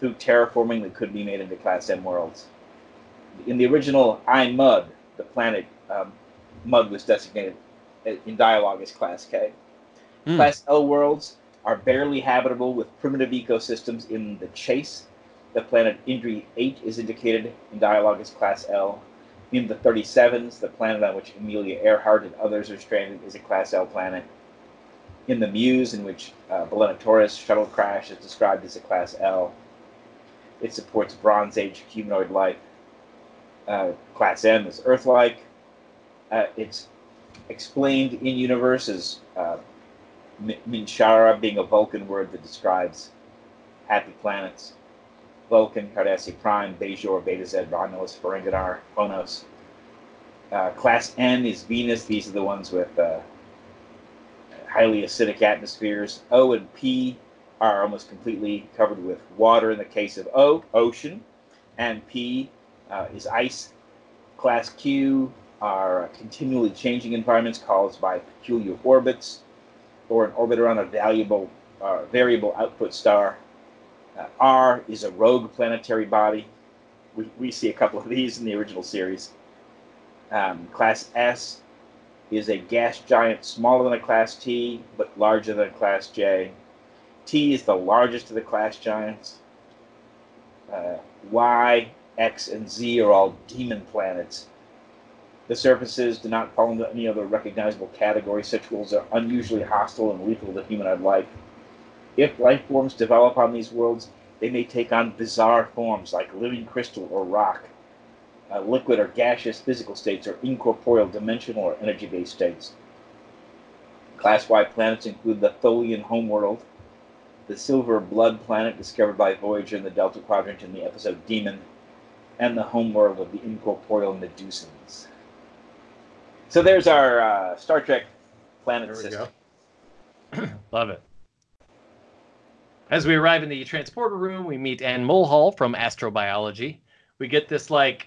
Through terraforming, they could be made into Class M worlds. In the original I Mud, the planet um, Mud was designated uh, in dialogue as Class K. Hmm. Class L worlds are barely habitable with primitive ecosystems in the chase. The planet Indri 8 is indicated in dialogue as Class L. In the 37s, the planet on which Amelia Earhart and others are stranded is a Class L planet. in the Muse, in which uh, Torres shuttle crash is described as a Class L. It supports Bronze Age humanoid life. Uh, class M is Earth-like. Uh, it's explained in universe as uh, Minshara being a Vulcan word that describes happy planets. Vulcan, Cardassia Prime, Bajor, Betazed, Romulus, Ferenginar, Phonos. Uh, class N is Venus. These are the ones with uh, highly acidic atmospheres. O and P are almost completely covered with water in the case of O, ocean, and P uh, is ice. Class Q are continually changing environments caused by peculiar orbits or an orbit around a valuable, uh, variable output star. Uh, R is a rogue planetary body. We, we see a couple of these in the original series. Um, class S is a gas giant smaller than a Class T, but larger than a Class J. T is the largest of the class giants. Uh, y, X, and Z are all demon planets. The surfaces do not fall into any other recognizable category. Such worlds are unusually hostile and lethal to humanoid life. If life forms develop on these worlds, they may take on bizarre forms like living crystal or rock, uh, liquid or gaseous physical states, or incorporeal dimensional or energy based states. Class Y planets include the Tholian homeworld, the Silver Blood planet discovered by Voyager in the Delta Quadrant in the episode Demon, and the homeworld of the incorporeal Medusans. So there's our uh, Star Trek planet system. Love it. As we arrive in the transporter room, we meet Anne Mulhall from astrobiology. We get this like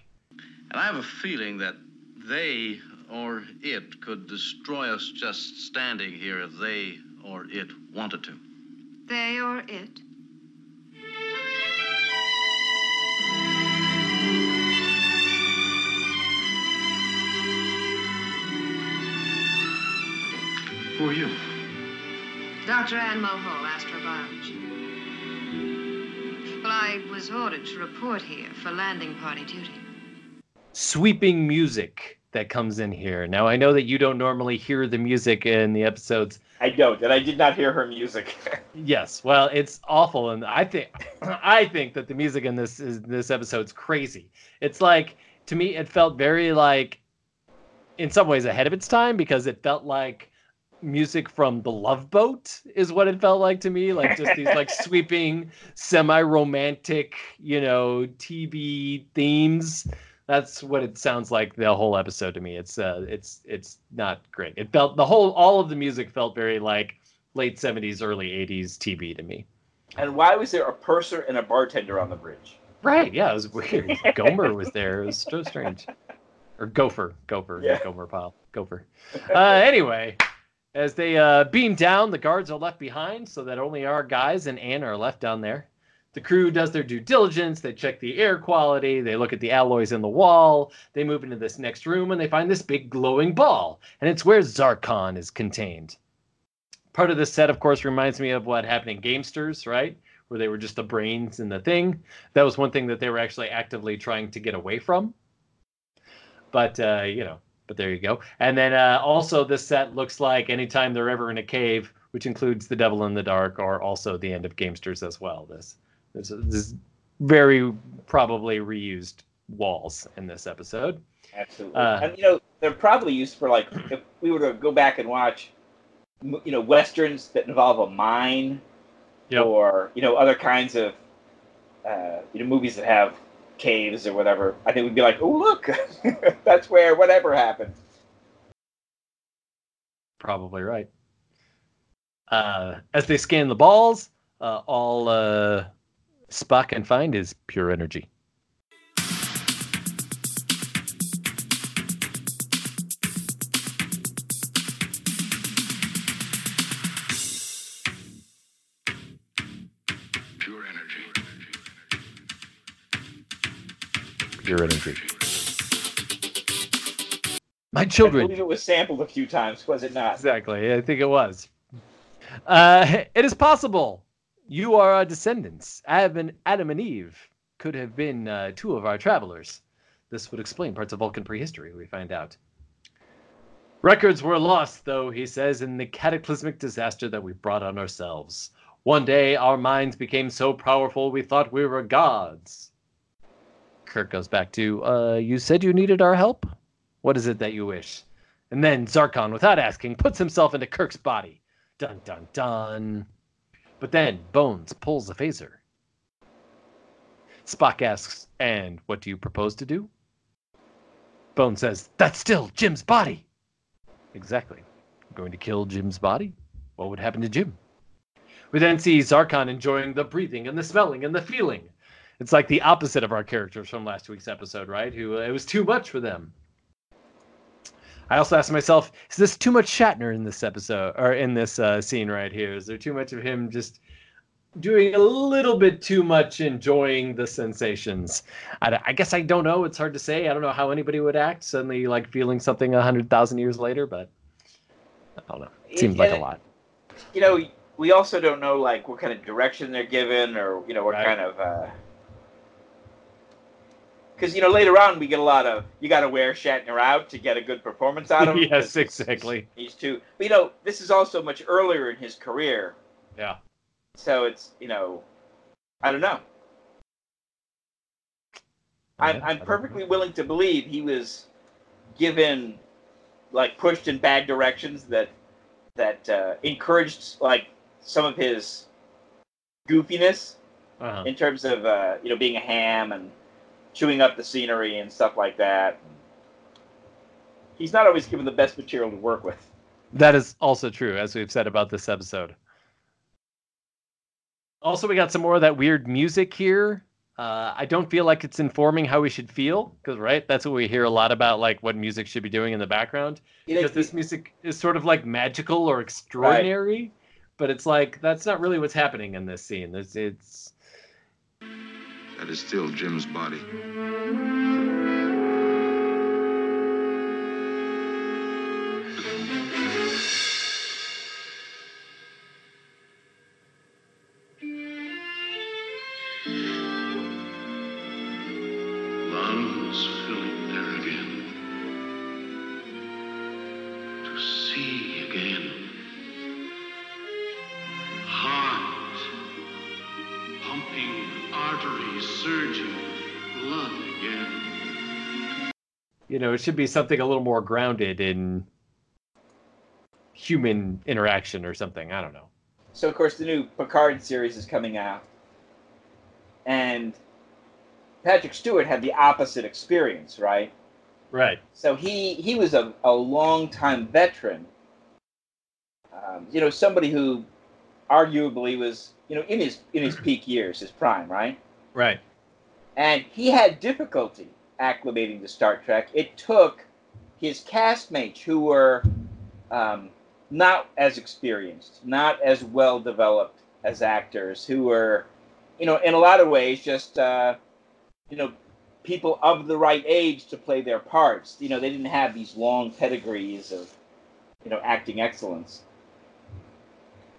and I have a feeling that they or it could destroy us just standing here if they or it wanted to. They or it? Who are you? Dr. Anne Mulhall, astrobiology. Well, I was ordered to report here for landing party duty sweeping music that comes in here. Now I know that you don't normally hear the music in the episodes. I don't, and I did not hear her music. yes, well, it's awful, and I think I think that the music in this is this episode's crazy. It's like to me, it felt very like, in some ways, ahead of its time because it felt like music from the Love Boat is what it felt like to me, like just these like sweeping, semi-romantic, you know, TV themes that's what it sounds like the whole episode to me. It's uh, it's it's not great. It felt the whole all of the music felt very like late seventies, early eighties TV to me. And why was there a purser and a bartender on the bridge? Right. Yeah, it was weird. Gomer was there. It was so strange. Or Gopher, Gopher, yeah. Gomer Pyle, Gopher. Uh, anyway, as they uh, beam down, the guards are left behind, so that only our guys and Anne are left down there. The crew does their due diligence. They check the air quality. They look at the alloys in the wall. They move into this next room and they find this big glowing ball. And it's where Sargon is contained. Part of this set, of course, reminds me of what happened in Gamesters, right? Where they were just the brains in the thing. That was one thing that they were actually actively trying to get away from. But, uh, you know, but there you go. And then uh, also, this set looks like anytime they're ever in a cave, which includes The Devil in the Dark, or also the end of Gamesters as well. This there's, there's very probably reused walls in this episode. Absolutely, uh, and you know they're probably used for like if we were to go back and watch, you know, westerns that involve a mine, yep. or you know other kinds of, uh, you know, movies that have caves or whatever. I think we'd be like, oh look, that's where whatever happened. Probably right. Uh, as they scan the balls, uh, all uh, Spock can find is pure energy. Pure energy. Pure energy. My children. I believe it was sampled a few times, was it not? Exactly. I think it was. Uh, it is possible you are our descendants. Adam and Eve could have been uh, two of our travelers. This would explain parts of Vulcan prehistory, we find out. Records were lost, though, he says, in the cataclysmic disaster that we brought on ourselves. One day, our minds became so powerful we thought we were gods. Kirk goes back to, uh, you said you needed our help? What is it that you wish? And then Sargon, without asking, puts himself into Kirk's body. Dun dun dun. But then Bones pulls a phaser. Spock asks, And what do you propose to do? Bones says, That's still Jim's body. Exactly. Going to kill Jim's body? What would happen to Jim? We then see Sargon enjoying the breathing and the smelling and the feeling. It's like the opposite of our characters from last week's episode, right? Who it was too much for them. I also asked myself, is this too much Shatner in this episode or in this uh, scene right here? Is there too much of him just doing a little bit too much enjoying the sensations? I, I guess I don't know. It's hard to say. I don't know how anybody would act suddenly like feeling something a hundred thousand years later, but I don't know. It seems like a lot. You know, we also don't know like what kind of direction they're given or you know what right. kind of. Uh because you know later on we get a lot of you got to wear Shatner out to get a good performance out of him. yes, exactly. He's, too. But you know, this is also much earlier in his career. Yeah. So it's you know, I don't know. I'm I'm perfectly willing to believe he was given like pushed in bad directions that that uh, encouraged like some of his goofiness uh-huh. in terms of uh, you know being a ham and chewing up the scenery and stuff like that. He's not always given the best material to work with. That is also true, as we've said about this episode. Also, we got some more of that weird music here. Uh, I don't feel like it's informing how we should feel, because right, that's what we hear a lot about, like what music should be doing in the background. because this music is sort of like magical or extraordinary, right. but it's like that's not really what's happening in this scene. It's, it's that is still Jim's body. You know, it should be something a little more grounded in human interaction or something. I don't know. So, of course, the new Picard series is coming out, and Patrick Stewart had the opposite experience, right? Right. So he he was a, a long time veteran. Um, you know, somebody who arguably was you know in his in his peak years, his prime, right? Right. And he had difficulty acclimating to Star Trek. It took his castmates who were um, not as experienced, not as well developed as actors, who were, you know, in a lot of ways just, uh, you know, people of the right age to play their parts. You know, they didn't have these long pedigrees of, you know, acting excellence.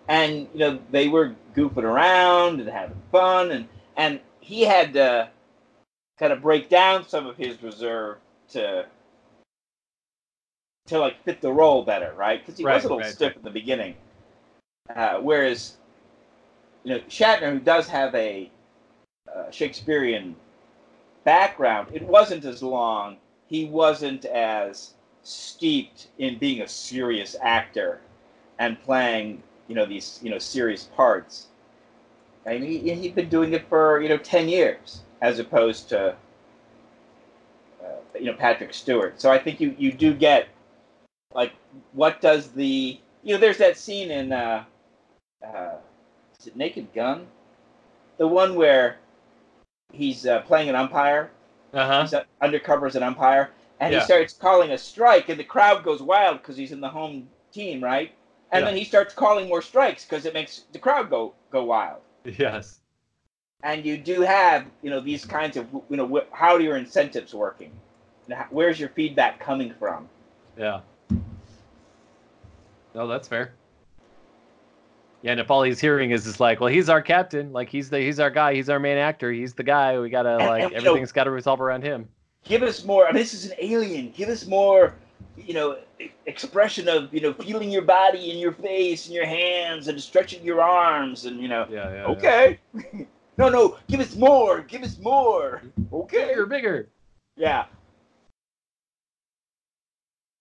And you know, they were goofing around and having fun, and and he had kind of break down some of his reserve to to like fit the role better, right? Because he right, was a little right, stiff right. in the beginning. Uh, whereas, you know, Shatner, who does have a uh, Shakespearean background, it wasn't as long. He wasn't as steeped in being a serious actor and playing, you know, these you know serious parts. I mean, he, he'd been doing it for you know ten years as opposed to uh, you know Patrick Stewart. So I think you you do get like what does the you know there's that scene in uh, uh, is it Naked Gun, the one where he's uh, playing an umpire. Uh-huh. He's undercover as an umpire, and yeah. he starts calling a strike, and the crowd goes wild because he's in the home team, right? And yeah. then he starts calling more strikes because it makes the crowd go go wild. Yes and you do have you know these kinds of you know wh- how are your incentives working? Where's your feedback coming from? Yeah. No that's fair. Yeah and if all he's hearing is just like well he's our captain like he's the he's our guy he's our main actor he's the guy we gotta and, like and, everything's know, gotta resolve around him. Give us more I mean, this is an alien give us more you know, expression of you know feeling your body and your face and your hands and stretching your arms and you know, Yeah, yeah. okay, no, no, give us more, give us more, okay, Bigger, bigger. yeah,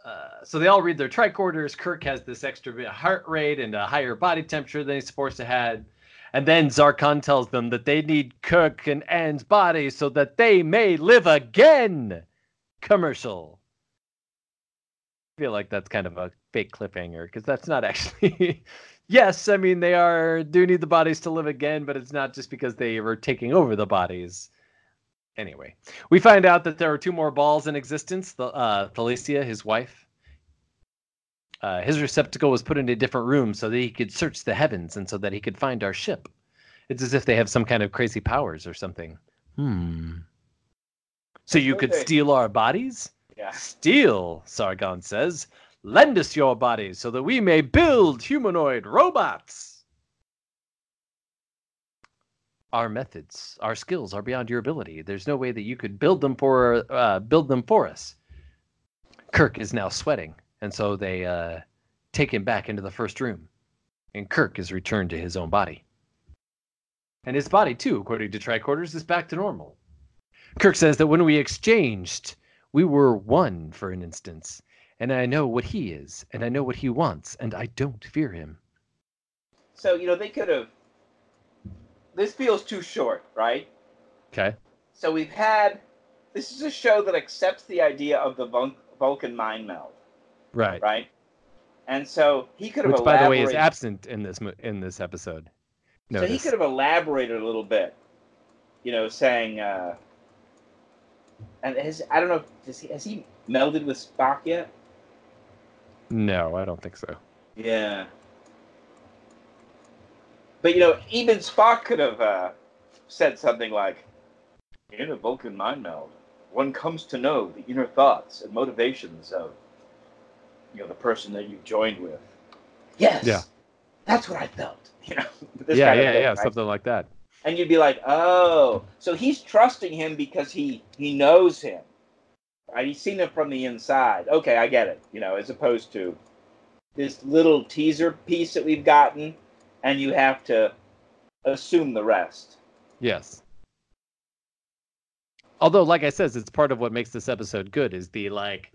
Uh, so they all read their tricorders. Kirk has this extra bit of heart rate and a higher body temperature than he's supposed to have. And then Sargon tells them that they need Kirk and Anne's body so that they may live again. Commercial. I feel like that's kind of a fake cliffhanger because that's not actually. Yes, I mean they are do need the bodies to live again, but it's not just because they were taking over the bodies. Anyway, we find out that there are two more balls in existence. The uh, Thalassa, his wife, uh, his receptacle was put in a different room so that he could search the heavens and so that he could find our ship. It's as if they have some kind of crazy powers or something. Hmm. So you could steal our bodies? yeah. Steal, Sargon says. Lend us your bodies so that we may build humanoid robots. Our methods, our skills are beyond your ability. There's no way that you could build them for uh, build them for us. Kirk is now sweating, and so they uh, take him back into the first room, and Kirk is returned to his own body. And his body, too, according to tricorders, is back to normal. Kirk says that when we exchanged, we were one for an instance, and I know what he is, and I know what he wants, and I don't fear him. So you know they could have. This feels too short, right? Okay. So we've had. This is a show that accepts the idea of the Vul- Vulcan mind meld, Right. right? And so he could have Which, by the way, is absent in this in this episode. So he could have elaborated a little bit, you know, saying, uh, and has I don't know, has he, has he melded with Spock yet? No, I don't think so. Yeah. But you know, even Spock could have uh, said something like, "In a Vulcan mind meld, one comes to know the inner thoughts and motivations of, you know, the person that you've joined with." Yes. Yeah. That's what I felt. You know. this yeah, kind of yeah, thing, yeah, right? something like that. and you'd be like, "Oh, so he's trusting him because he he knows him, He's seen him from the inside. Okay, I get it. You know, as opposed to this little teaser piece that we've gotten, and you have to assume the rest. Yes. Although, like I says, it's part of what makes this episode good is the like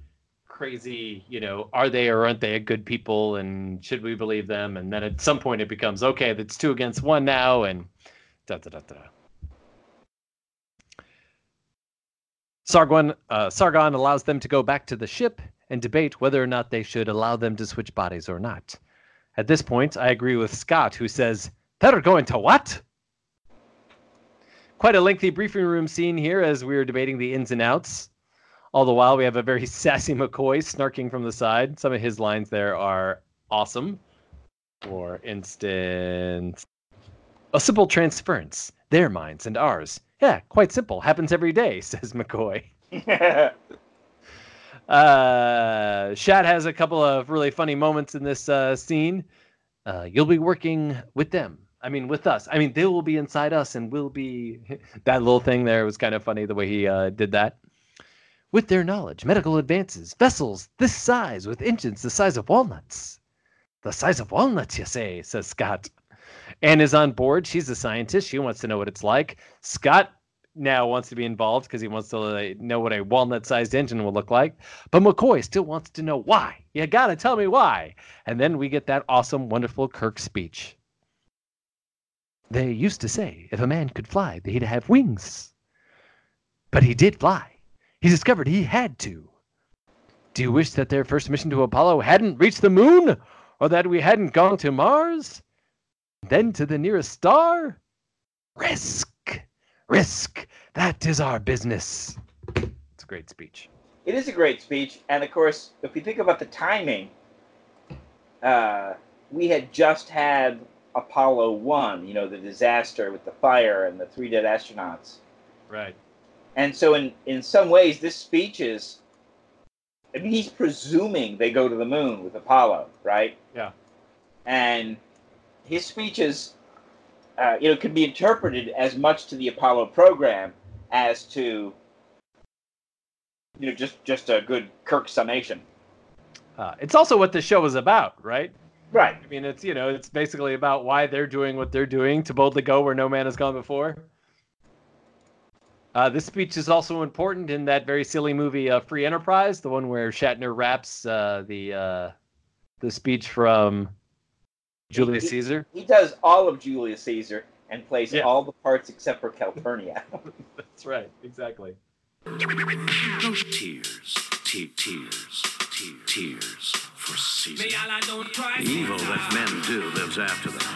crazy, you know, are they or aren't they a good people, and should we believe them? And then at some point it becomes okay, that's two against one now, and da da da da. Sargon, uh, Sargon allows them to go back to the ship and debate whether or not they should allow them to switch bodies or not. At this point, I agree with Scott, who says, They're going to what? Quite a lengthy briefing room scene here as we are debating the ins and outs. All the while, we have a very sassy McCoy snarking from the side. Some of his lines there are awesome. For instance, a simple transference, their minds and ours. Yeah, quite simple. Happens every day, says McCoy. Uh, Shad has a couple of really funny moments in this uh, scene. Uh, you'll be working with them. I mean, with us. I mean, they will be inside us, and we'll be. that little thing there was kind of funny the way he uh, did that. With their knowledge, medical advances, vessels this size with engines the size of walnuts. The size of walnuts, you say? says Scott. Anne is on board. She's a scientist. She wants to know what it's like. Scott now wants to be involved because he wants to know what a walnut-sized engine will look like. But McCoy still wants to know why. You gotta tell me why. And then we get that awesome, wonderful Kirk speech. They used to say if a man could fly, he'd have wings. But he did fly. He discovered he had to. Do you wish that their first mission to Apollo hadn't reached the moon? Or that we hadn't gone to Mars? Then to the nearest star? Risk! Risk! That is our business. It's a great speech. it is a great speech, and of course, if you think about the timing, uh, we had just had Apollo One. You know, the disaster with the fire and the three dead astronauts. Right. And so, in in some ways, this speech is. I mean, he's presuming they go to the moon with Apollo, right? Yeah. And his speeches, uh, you know, could be interpreted as much to the Apollo program as to, you know, just just a good Kirk summation. Uh, it's also what the show is about, right? Right. I mean, it's you know, it's basically about why they're doing what they're doing to boldly go where no man has gone before. Uh, this speech is also important in that very silly movie, uh, Free Enterprise, the one where Shatner raps uh, the uh, the speech from Julius He- Caesar. He does all of Julius Caesar and plays Yeah. all the parts except for Calpurnia. That's right, exactly. No tears, te- tears, te- tears for Caesar. The evil that men do lives after them.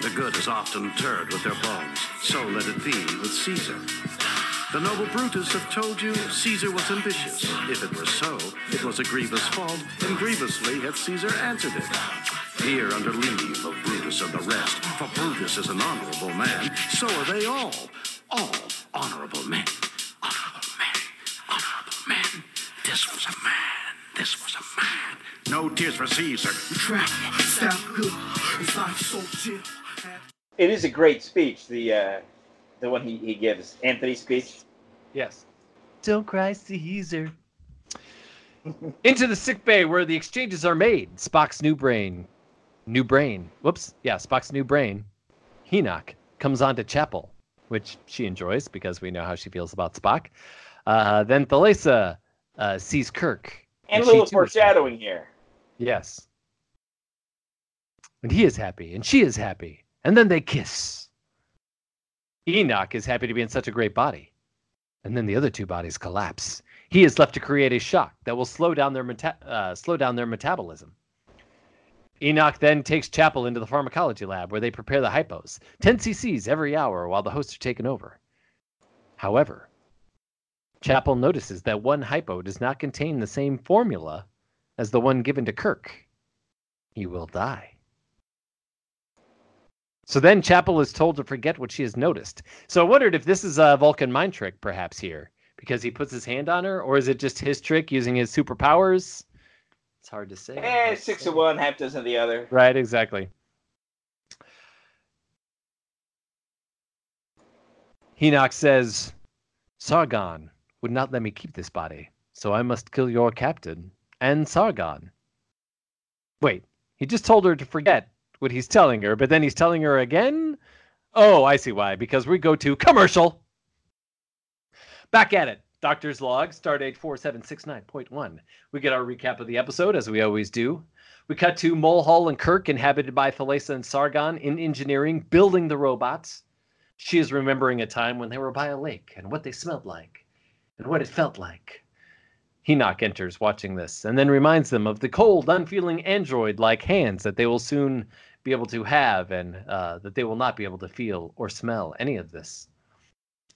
The good is often interred with their bones. So let it be with Caesar. The noble Brutus have told you Caesar was ambitious. If it were so, it was a grievous fault, and grievously hath Caesar answered it. Here under leave of Brutus and the rest, for Brutus is an honorable man, so are they all. All honorable men. Honorable men. Honorable men. This was a man. This was a man. No tears for Caesar. it is a great speech, the uh, the one he, he gives, Antony's speech. Yes. Don't cry, Caesar. Into the sick bay where the exchanges are made. Spock's new brain. New brain. Whoops. Yeah, Spock's new brain. Henoch comes on to Chapel, which she enjoys because we know how she feels about Spock. Uh, then Thalassa uh, sees Kirk. And a she little too is happy. foreshadowing here. Yes. And he is happy, and she is happy. And then they kiss. Henoch is happy to be in such a great body. And then the other two bodies collapse. He is left to create a shock that will slow down their meta- uh, slow down their metabolism. Henoch then takes Chapel into the pharmacology lab where they prepare the hypos, 10 cc's every hour while the hosts are taken over. However, Chapel notices that one hypo does not contain the same formula as the one given to Kirk. He will die. So then Chapel is told to forget what she has noticed. So I wondered if this is a Vulcan mind trick, perhaps here, because he puts his hand on her, or is it just his trick using his superpowers? It's hard to say. Eh, six of one, half dozen of the other. Right, exactly. Henoch says, Sargon would not let me keep this body, so I must kill your captain and Sargon. Wait, he just told her to forget what he's telling her, but then he's telling her again? Oh, I see why. Because we go to commercial. Back at it. Doctor's log, stardate 4769.1. We get our recap of the episode, as we always do. We cut to Mulhall and Kirk, inhabited by Thalassa and Sargon, in engineering, building the robots. She is remembering a time when they were by a lake and what they smelled like and what it felt like. Henoch enters watching this and then reminds them of the cold, unfeeling android like hands that they will soon be able to have and uh, that they will not be able to feel or smell any of this.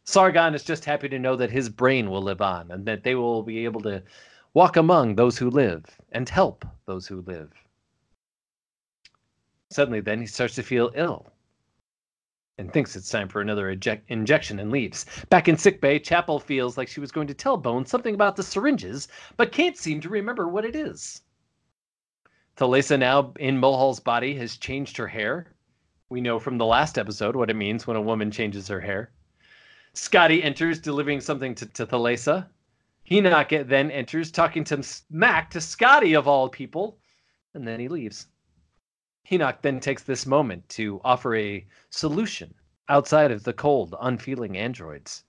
Sargon is just happy to know that his brain will live on and that they will be able to walk among those who live and help those who live. Suddenly, then, he starts to feel ill and thinks it's time for another eject- injection and leaves. Back in sickbay, Chapel feels like she was going to tell Bones something about the syringes, but can't seem to remember what it is. Thalassa, now in Mulhall's body, has changed her hair. We know from the last episode what it means when a woman changes her hair. Scotty enters, delivering something to, to Thalassa. Henoch then enters, talking to Mac to Scotty of all people, and then he leaves. Henoch then takes this moment to offer a solution outside of the cold, unfeeling androids.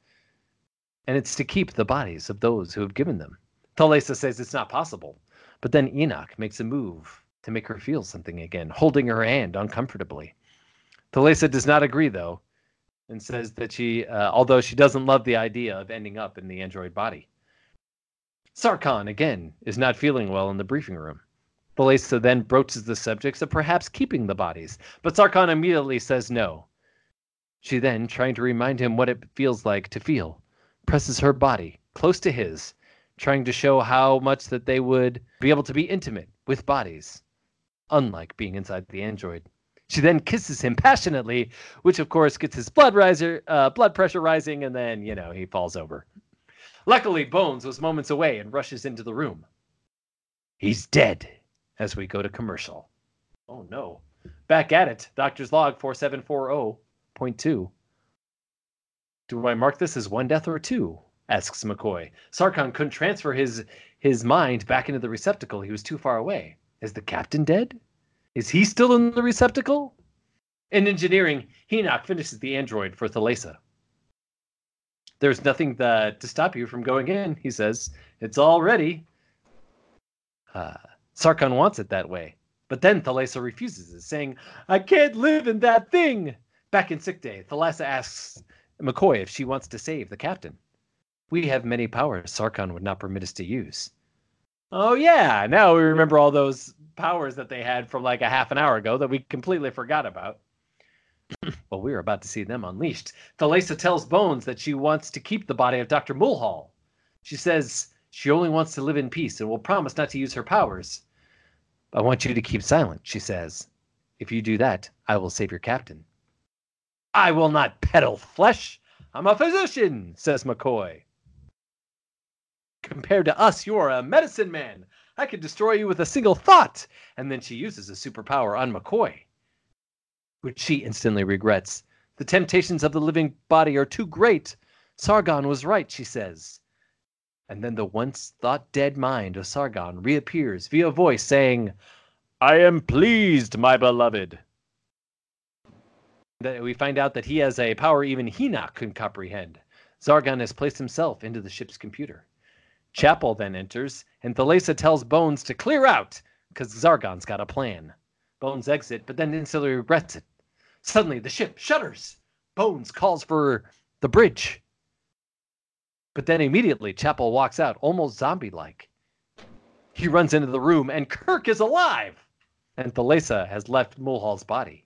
And it's to keep the bodies of those who have given them. Thalassa says it's not possible, but then Henoch makes a move to make her feel something again, holding her hand uncomfortably. Thalassa does not agree, though, and says that she, uh, although she doesn't love the idea of ending up in the android body. Sargon, again, is not feeling well in the briefing room. Thalassa then broaches the subject of perhaps keeping the bodies, but Sargon immediately says no. She then, trying to remind him what it feels like to feel, presses her body close to his, trying to show how much that they would be able to be intimate with bodies, unlike being inside the android. She then kisses him passionately, which of course gets his blood riser, uh, blood pressure rising, and then you know he falls over. Luckily, Bones was moments away and rushes into the room. He's dead. As we go to commercial. Oh no! Back at it. Doctor's log 4740.2. Do I mark this as one death or two? asks McCoy. Sargon couldn't transfer his his mind back into the receptacle. He was too far away. Is the captain dead? Is he still in the receptacle? In engineering, Henoch finishes the android for Thalassa. There's nothing that, to stop you from going in, he says. It's all ready. Uh, Sargon wants it that way. But then Thalassa refuses it, saying, I can't live in that thing. Back in sick day, Thalassa asks McCoy if she wants to save the captain. We have many powers Sargon would not permit us to use. Oh, yeah. Now we remember all those powers that they had from like a half an hour ago that we completely forgot about. well, we're about to see them unleashed. Thalassa tells Bones that she wants to keep the body of Dr. Mulhall. She says she only wants to live in peace and will promise not to use her powers. I want you to keep silent, she says. If you do that, I will save your captain. I will not peddle flesh. I'm a physician, says McCoy. Compared to us, you are a medicine man. I could destroy you with a single thought. And then she uses a superpower on McCoy, which she instantly regrets. The temptations of the living body are too great. Sargon was right, she says. And then the once thought dead mind of Sargon reappears via voice saying, I am pleased, my beloved. That we find out that he has a power even Henoch couldn't comprehend. Sargon has placed himself into the ship's computer. Chapel then enters, and Thalassa tells Bones to clear out because Sargon's got a plan. Bones exits, but then instantly regrets it. Suddenly, the ship shudders. Bones calls for the bridge. But then immediately, Chapel walks out, almost zombie like. He runs into the room, and Kirk is alive! And Thalassa has left Mulhall's body.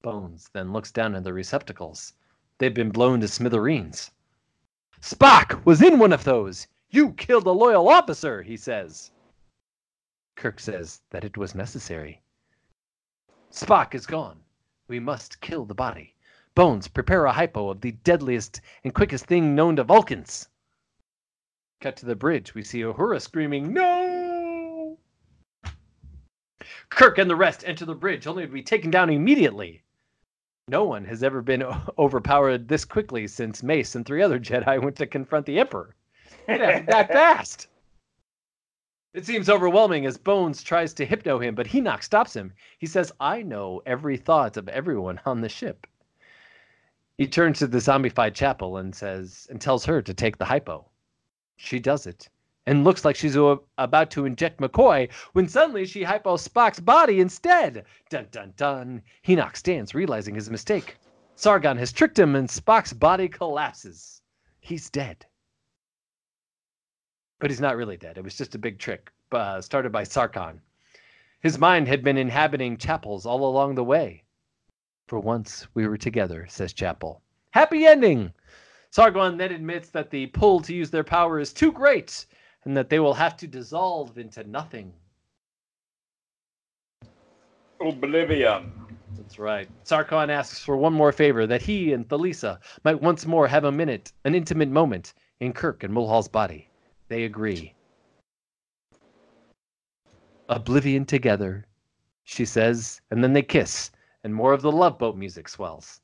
Bones then looks down at the receptacles. They've been blown to smithereens. Spock was in one of those. You killed a loyal officer, he says. Kirk says that it was necessary. Spock is gone. We must kill the body. Bones, prepare a hypo of the deadliest and quickest thing known to Vulcans. Cut to the bridge. We see Uhura screaming, No! Kirk and the rest enter the bridge, only to be taken down immediately. No one has ever been overpowered this quickly since Mace and three other Jedi went to confront the Emperor. That fast. It seems overwhelming as Bones tries to hypno him, but Henoch stops him. He says, I know every thought of everyone on the ship. He turns to the zombified chapel and says and tells her to take the hypo. She does it and looks like she's about to inject McCoy when suddenly she hypo Spock's body instead. Dun dun dun. Henoch stands, realizing his mistake. Sargon has tricked him and Spock's body collapses. He's dead. But he's not really dead. It was just a big trick uh, started by Sargon. His mind had been inhabiting chapels all along the way. For once we were together, says Chapel. Happy ending! Sargon then admits that the pull to use their power is too great and that they will have to dissolve into nothing. Oblivion. That's right. Sargon asks for one more favor that he and Thalassa might once more have a minute, an intimate moment in Kirk and Mulhall's body. They agree. Oblivion together, she says, and then they kiss, and more of the love boat music swells.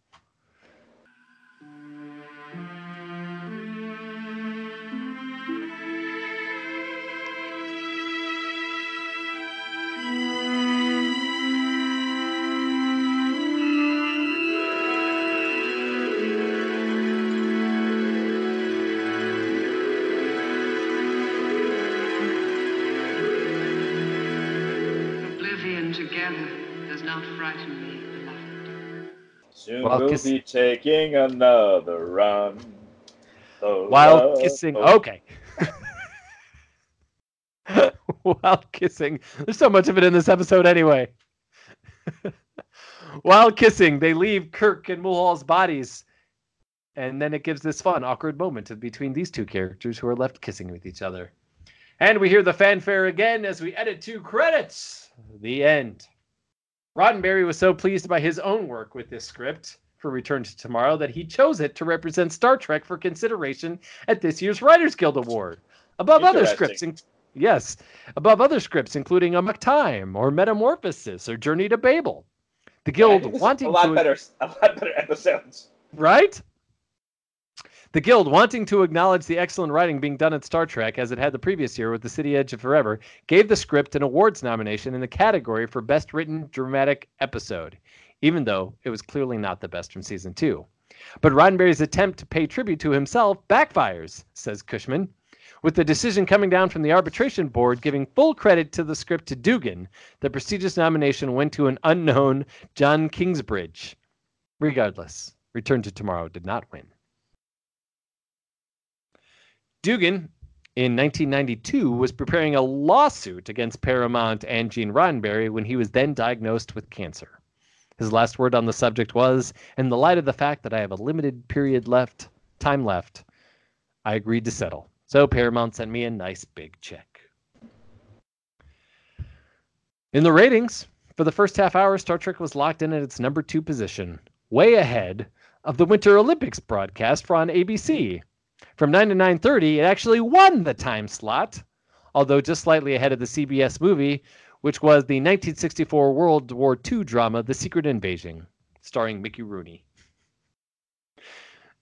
We'll kiss- be taking another run. Oh, While kissing. Oh. Okay. While kissing. There's so much of it in this episode anyway. While kissing, they leave Kirk and Mulhall's bodies. And then it gives this fun, awkward moment between these two characters who are left kissing with each other. And we hear the fanfare again as we edit to credits. The end. Roddenberry was so pleased by his own work with this script for Return to Tomorrow that he chose it to represent Star Trek for consideration at this year's Writers Guild Award, above other scripts. In- yes, above other scripts including Amok Time or Metamorphosis or Journey to Babel. The Guild yeah, wanting a lot to better, a lot better episodes. Right? The Guild, wanting to acknowledge the excellent writing being done at Star Trek as it had the previous year with The City Edge of Forever, gave the script an awards nomination in the category for Best Written Dramatic Episode, even though it was clearly not the best from season two. But Roddenberry's attempt to pay tribute to himself backfires, says Cushman. With the decision coming down from the arbitration board giving full credit to the script to Dugan, the prestigious nomination went to an unknown John Kingsbridge. Regardless, Return to Tomorrow did not win. Dugan, in 1992, was preparing a lawsuit against Paramount and Gene Roddenberry when he was then diagnosed with cancer. His last word on the subject was, in the light of the fact that I have a limited period left, time left, I agreed to settle. So Paramount sent me a nice big check. In the ratings, for the first half hour, Star Trek was locked in at its number two position, way ahead of the Winter Olympics broadcast on ABC, from 9 to 9:30, it actually won the time slot, although just slightly ahead of the CBS movie, which was the 1964 World War II drama The Secret Invasion, starring Mickey Rooney.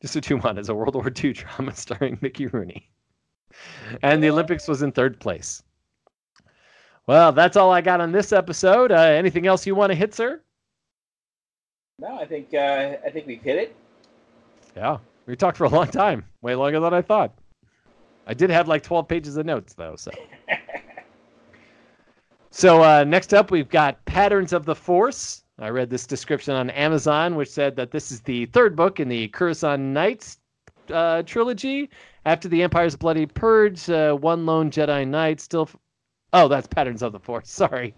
Just what you want is a World War II drama starring Mickey Rooney. And the Olympics was in third place. Well, that's all I got on this episode. Uh, anything else you want to hit, sir? No, I think uh, I think we've hit it. Yeah. We talked for a long time, way longer than I thought. I did have like 12 pages of notes though, so. so uh, next up, we've got Patterns of the Force. I read this description on Amazon, which said that this is the third book in the Coruscant Nights uh, trilogy. After the Empire's bloody purge, uh, one lone Jedi Knight still. F- oh, that's Patterns of the Force. Sorry,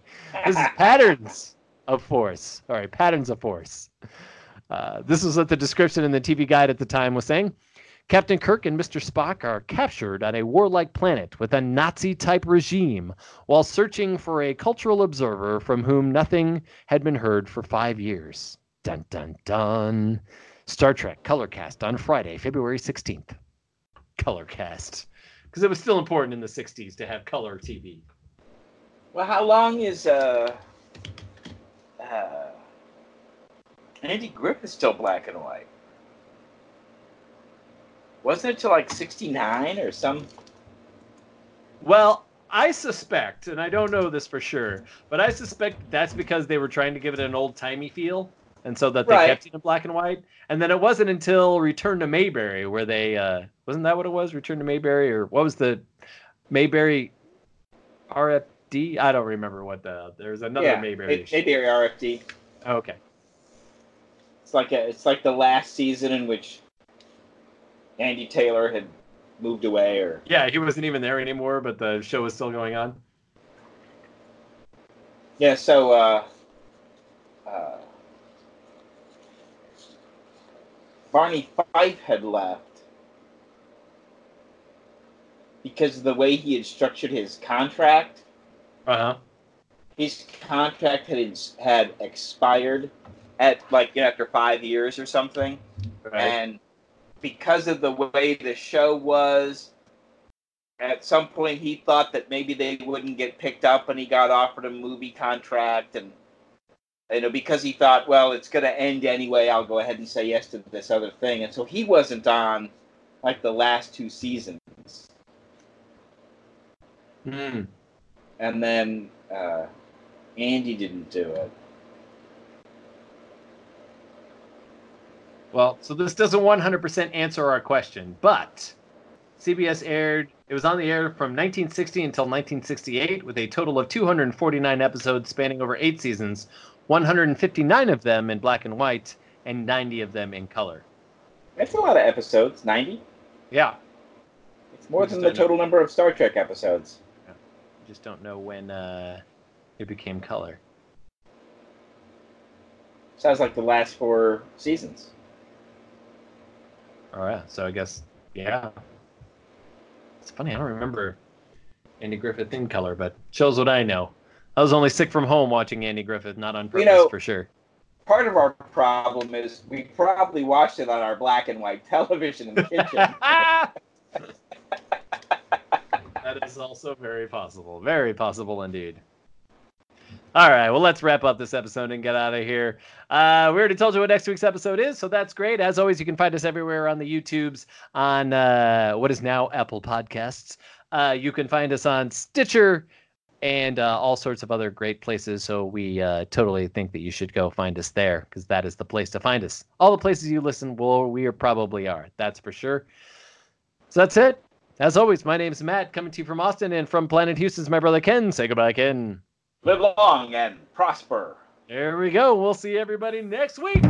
this is Patterns of Force. All right, Patterns of Force. Uh, this is what the description in the TV guide at the time was saying. Captain Kirk and Mr. Spock are captured on a warlike planet with a Nazi type regime while searching for a cultural observer from whom nothing had been heard for five years. Dun dun dun. Star Trek Colorcast on Friday, February 16th. Colorcast. Because it was still important in the 60s to have color TV. Well, how long is uh, uh Andy Griffith is still black and white. Wasn't it till like '69 or some? Well, I suspect, and I don't know this for sure, but I suspect that's because they were trying to give it an old timey feel, and so that they right. kept it in black and white. And then it wasn't until Return to Mayberry where they uh, wasn't that what it was? Return to Mayberry, or what was the Mayberry RFD? I don't remember what the there's another yeah, Mayberry. Mayberry RFD. Okay It's like a, it's like the last season in which Andy Taylor had moved away, or yeah, he wasn't even there anymore, but the show was still going on. Yeah, so uh, uh, Barney Fife had left because of the way he had structured his contract. Uh huh. His contract had had expired at like you know, after five years or something, right. and because of the way the show was, at some point he thought that maybe they wouldn't get picked up, and he got offered a movie contract, and you know because he thought, well, it's going to end anyway, I'll go ahead and say yes to this other thing, and so he wasn't on like the last two seasons. Hmm. And then uh, Andy didn't do it. Well, so this doesn't 100% answer our question, but CBS aired, it was on the air from 1960 until 1968 with a total of 249 episodes spanning over eight seasons, 159 of them in black and white, and 90 of them in color. That's a lot of episodes, 90? Yeah. It's more than the total know. number of Star Trek episodes. Yeah. just don't know when uh, it became color. Sounds like the last four seasons. Oh, All right. So I guess, yeah. It's funny. I don't remember Andy Griffith in color, but shows what I know. I was only sick from home watching Andy Griffith, not on purpose you know, for sure. Part of our problem is we probably watched it on our black and white television in the kitchen. that is also very possible. Very possible indeed. All right, well, let's wrap up this episode and get out of here. Uh, we already told you what next week's episode is, so that's great. As always, you can find us everywhere on the YouTubes, on uh, what is now Apple Podcasts. Uh, you can find us on Stitcher and uh, all sorts of other great places. So we uh, totally think that you should go find us there because that is the place to find us. All the places you listen, well, we are probably are. That's for sure. So that's it. As always, my name is Matt, coming to you from Austin, and from Planet Houston's my brother Ken. Say goodbye, Ken. Live long and prosper. There we go. We'll see everybody next week.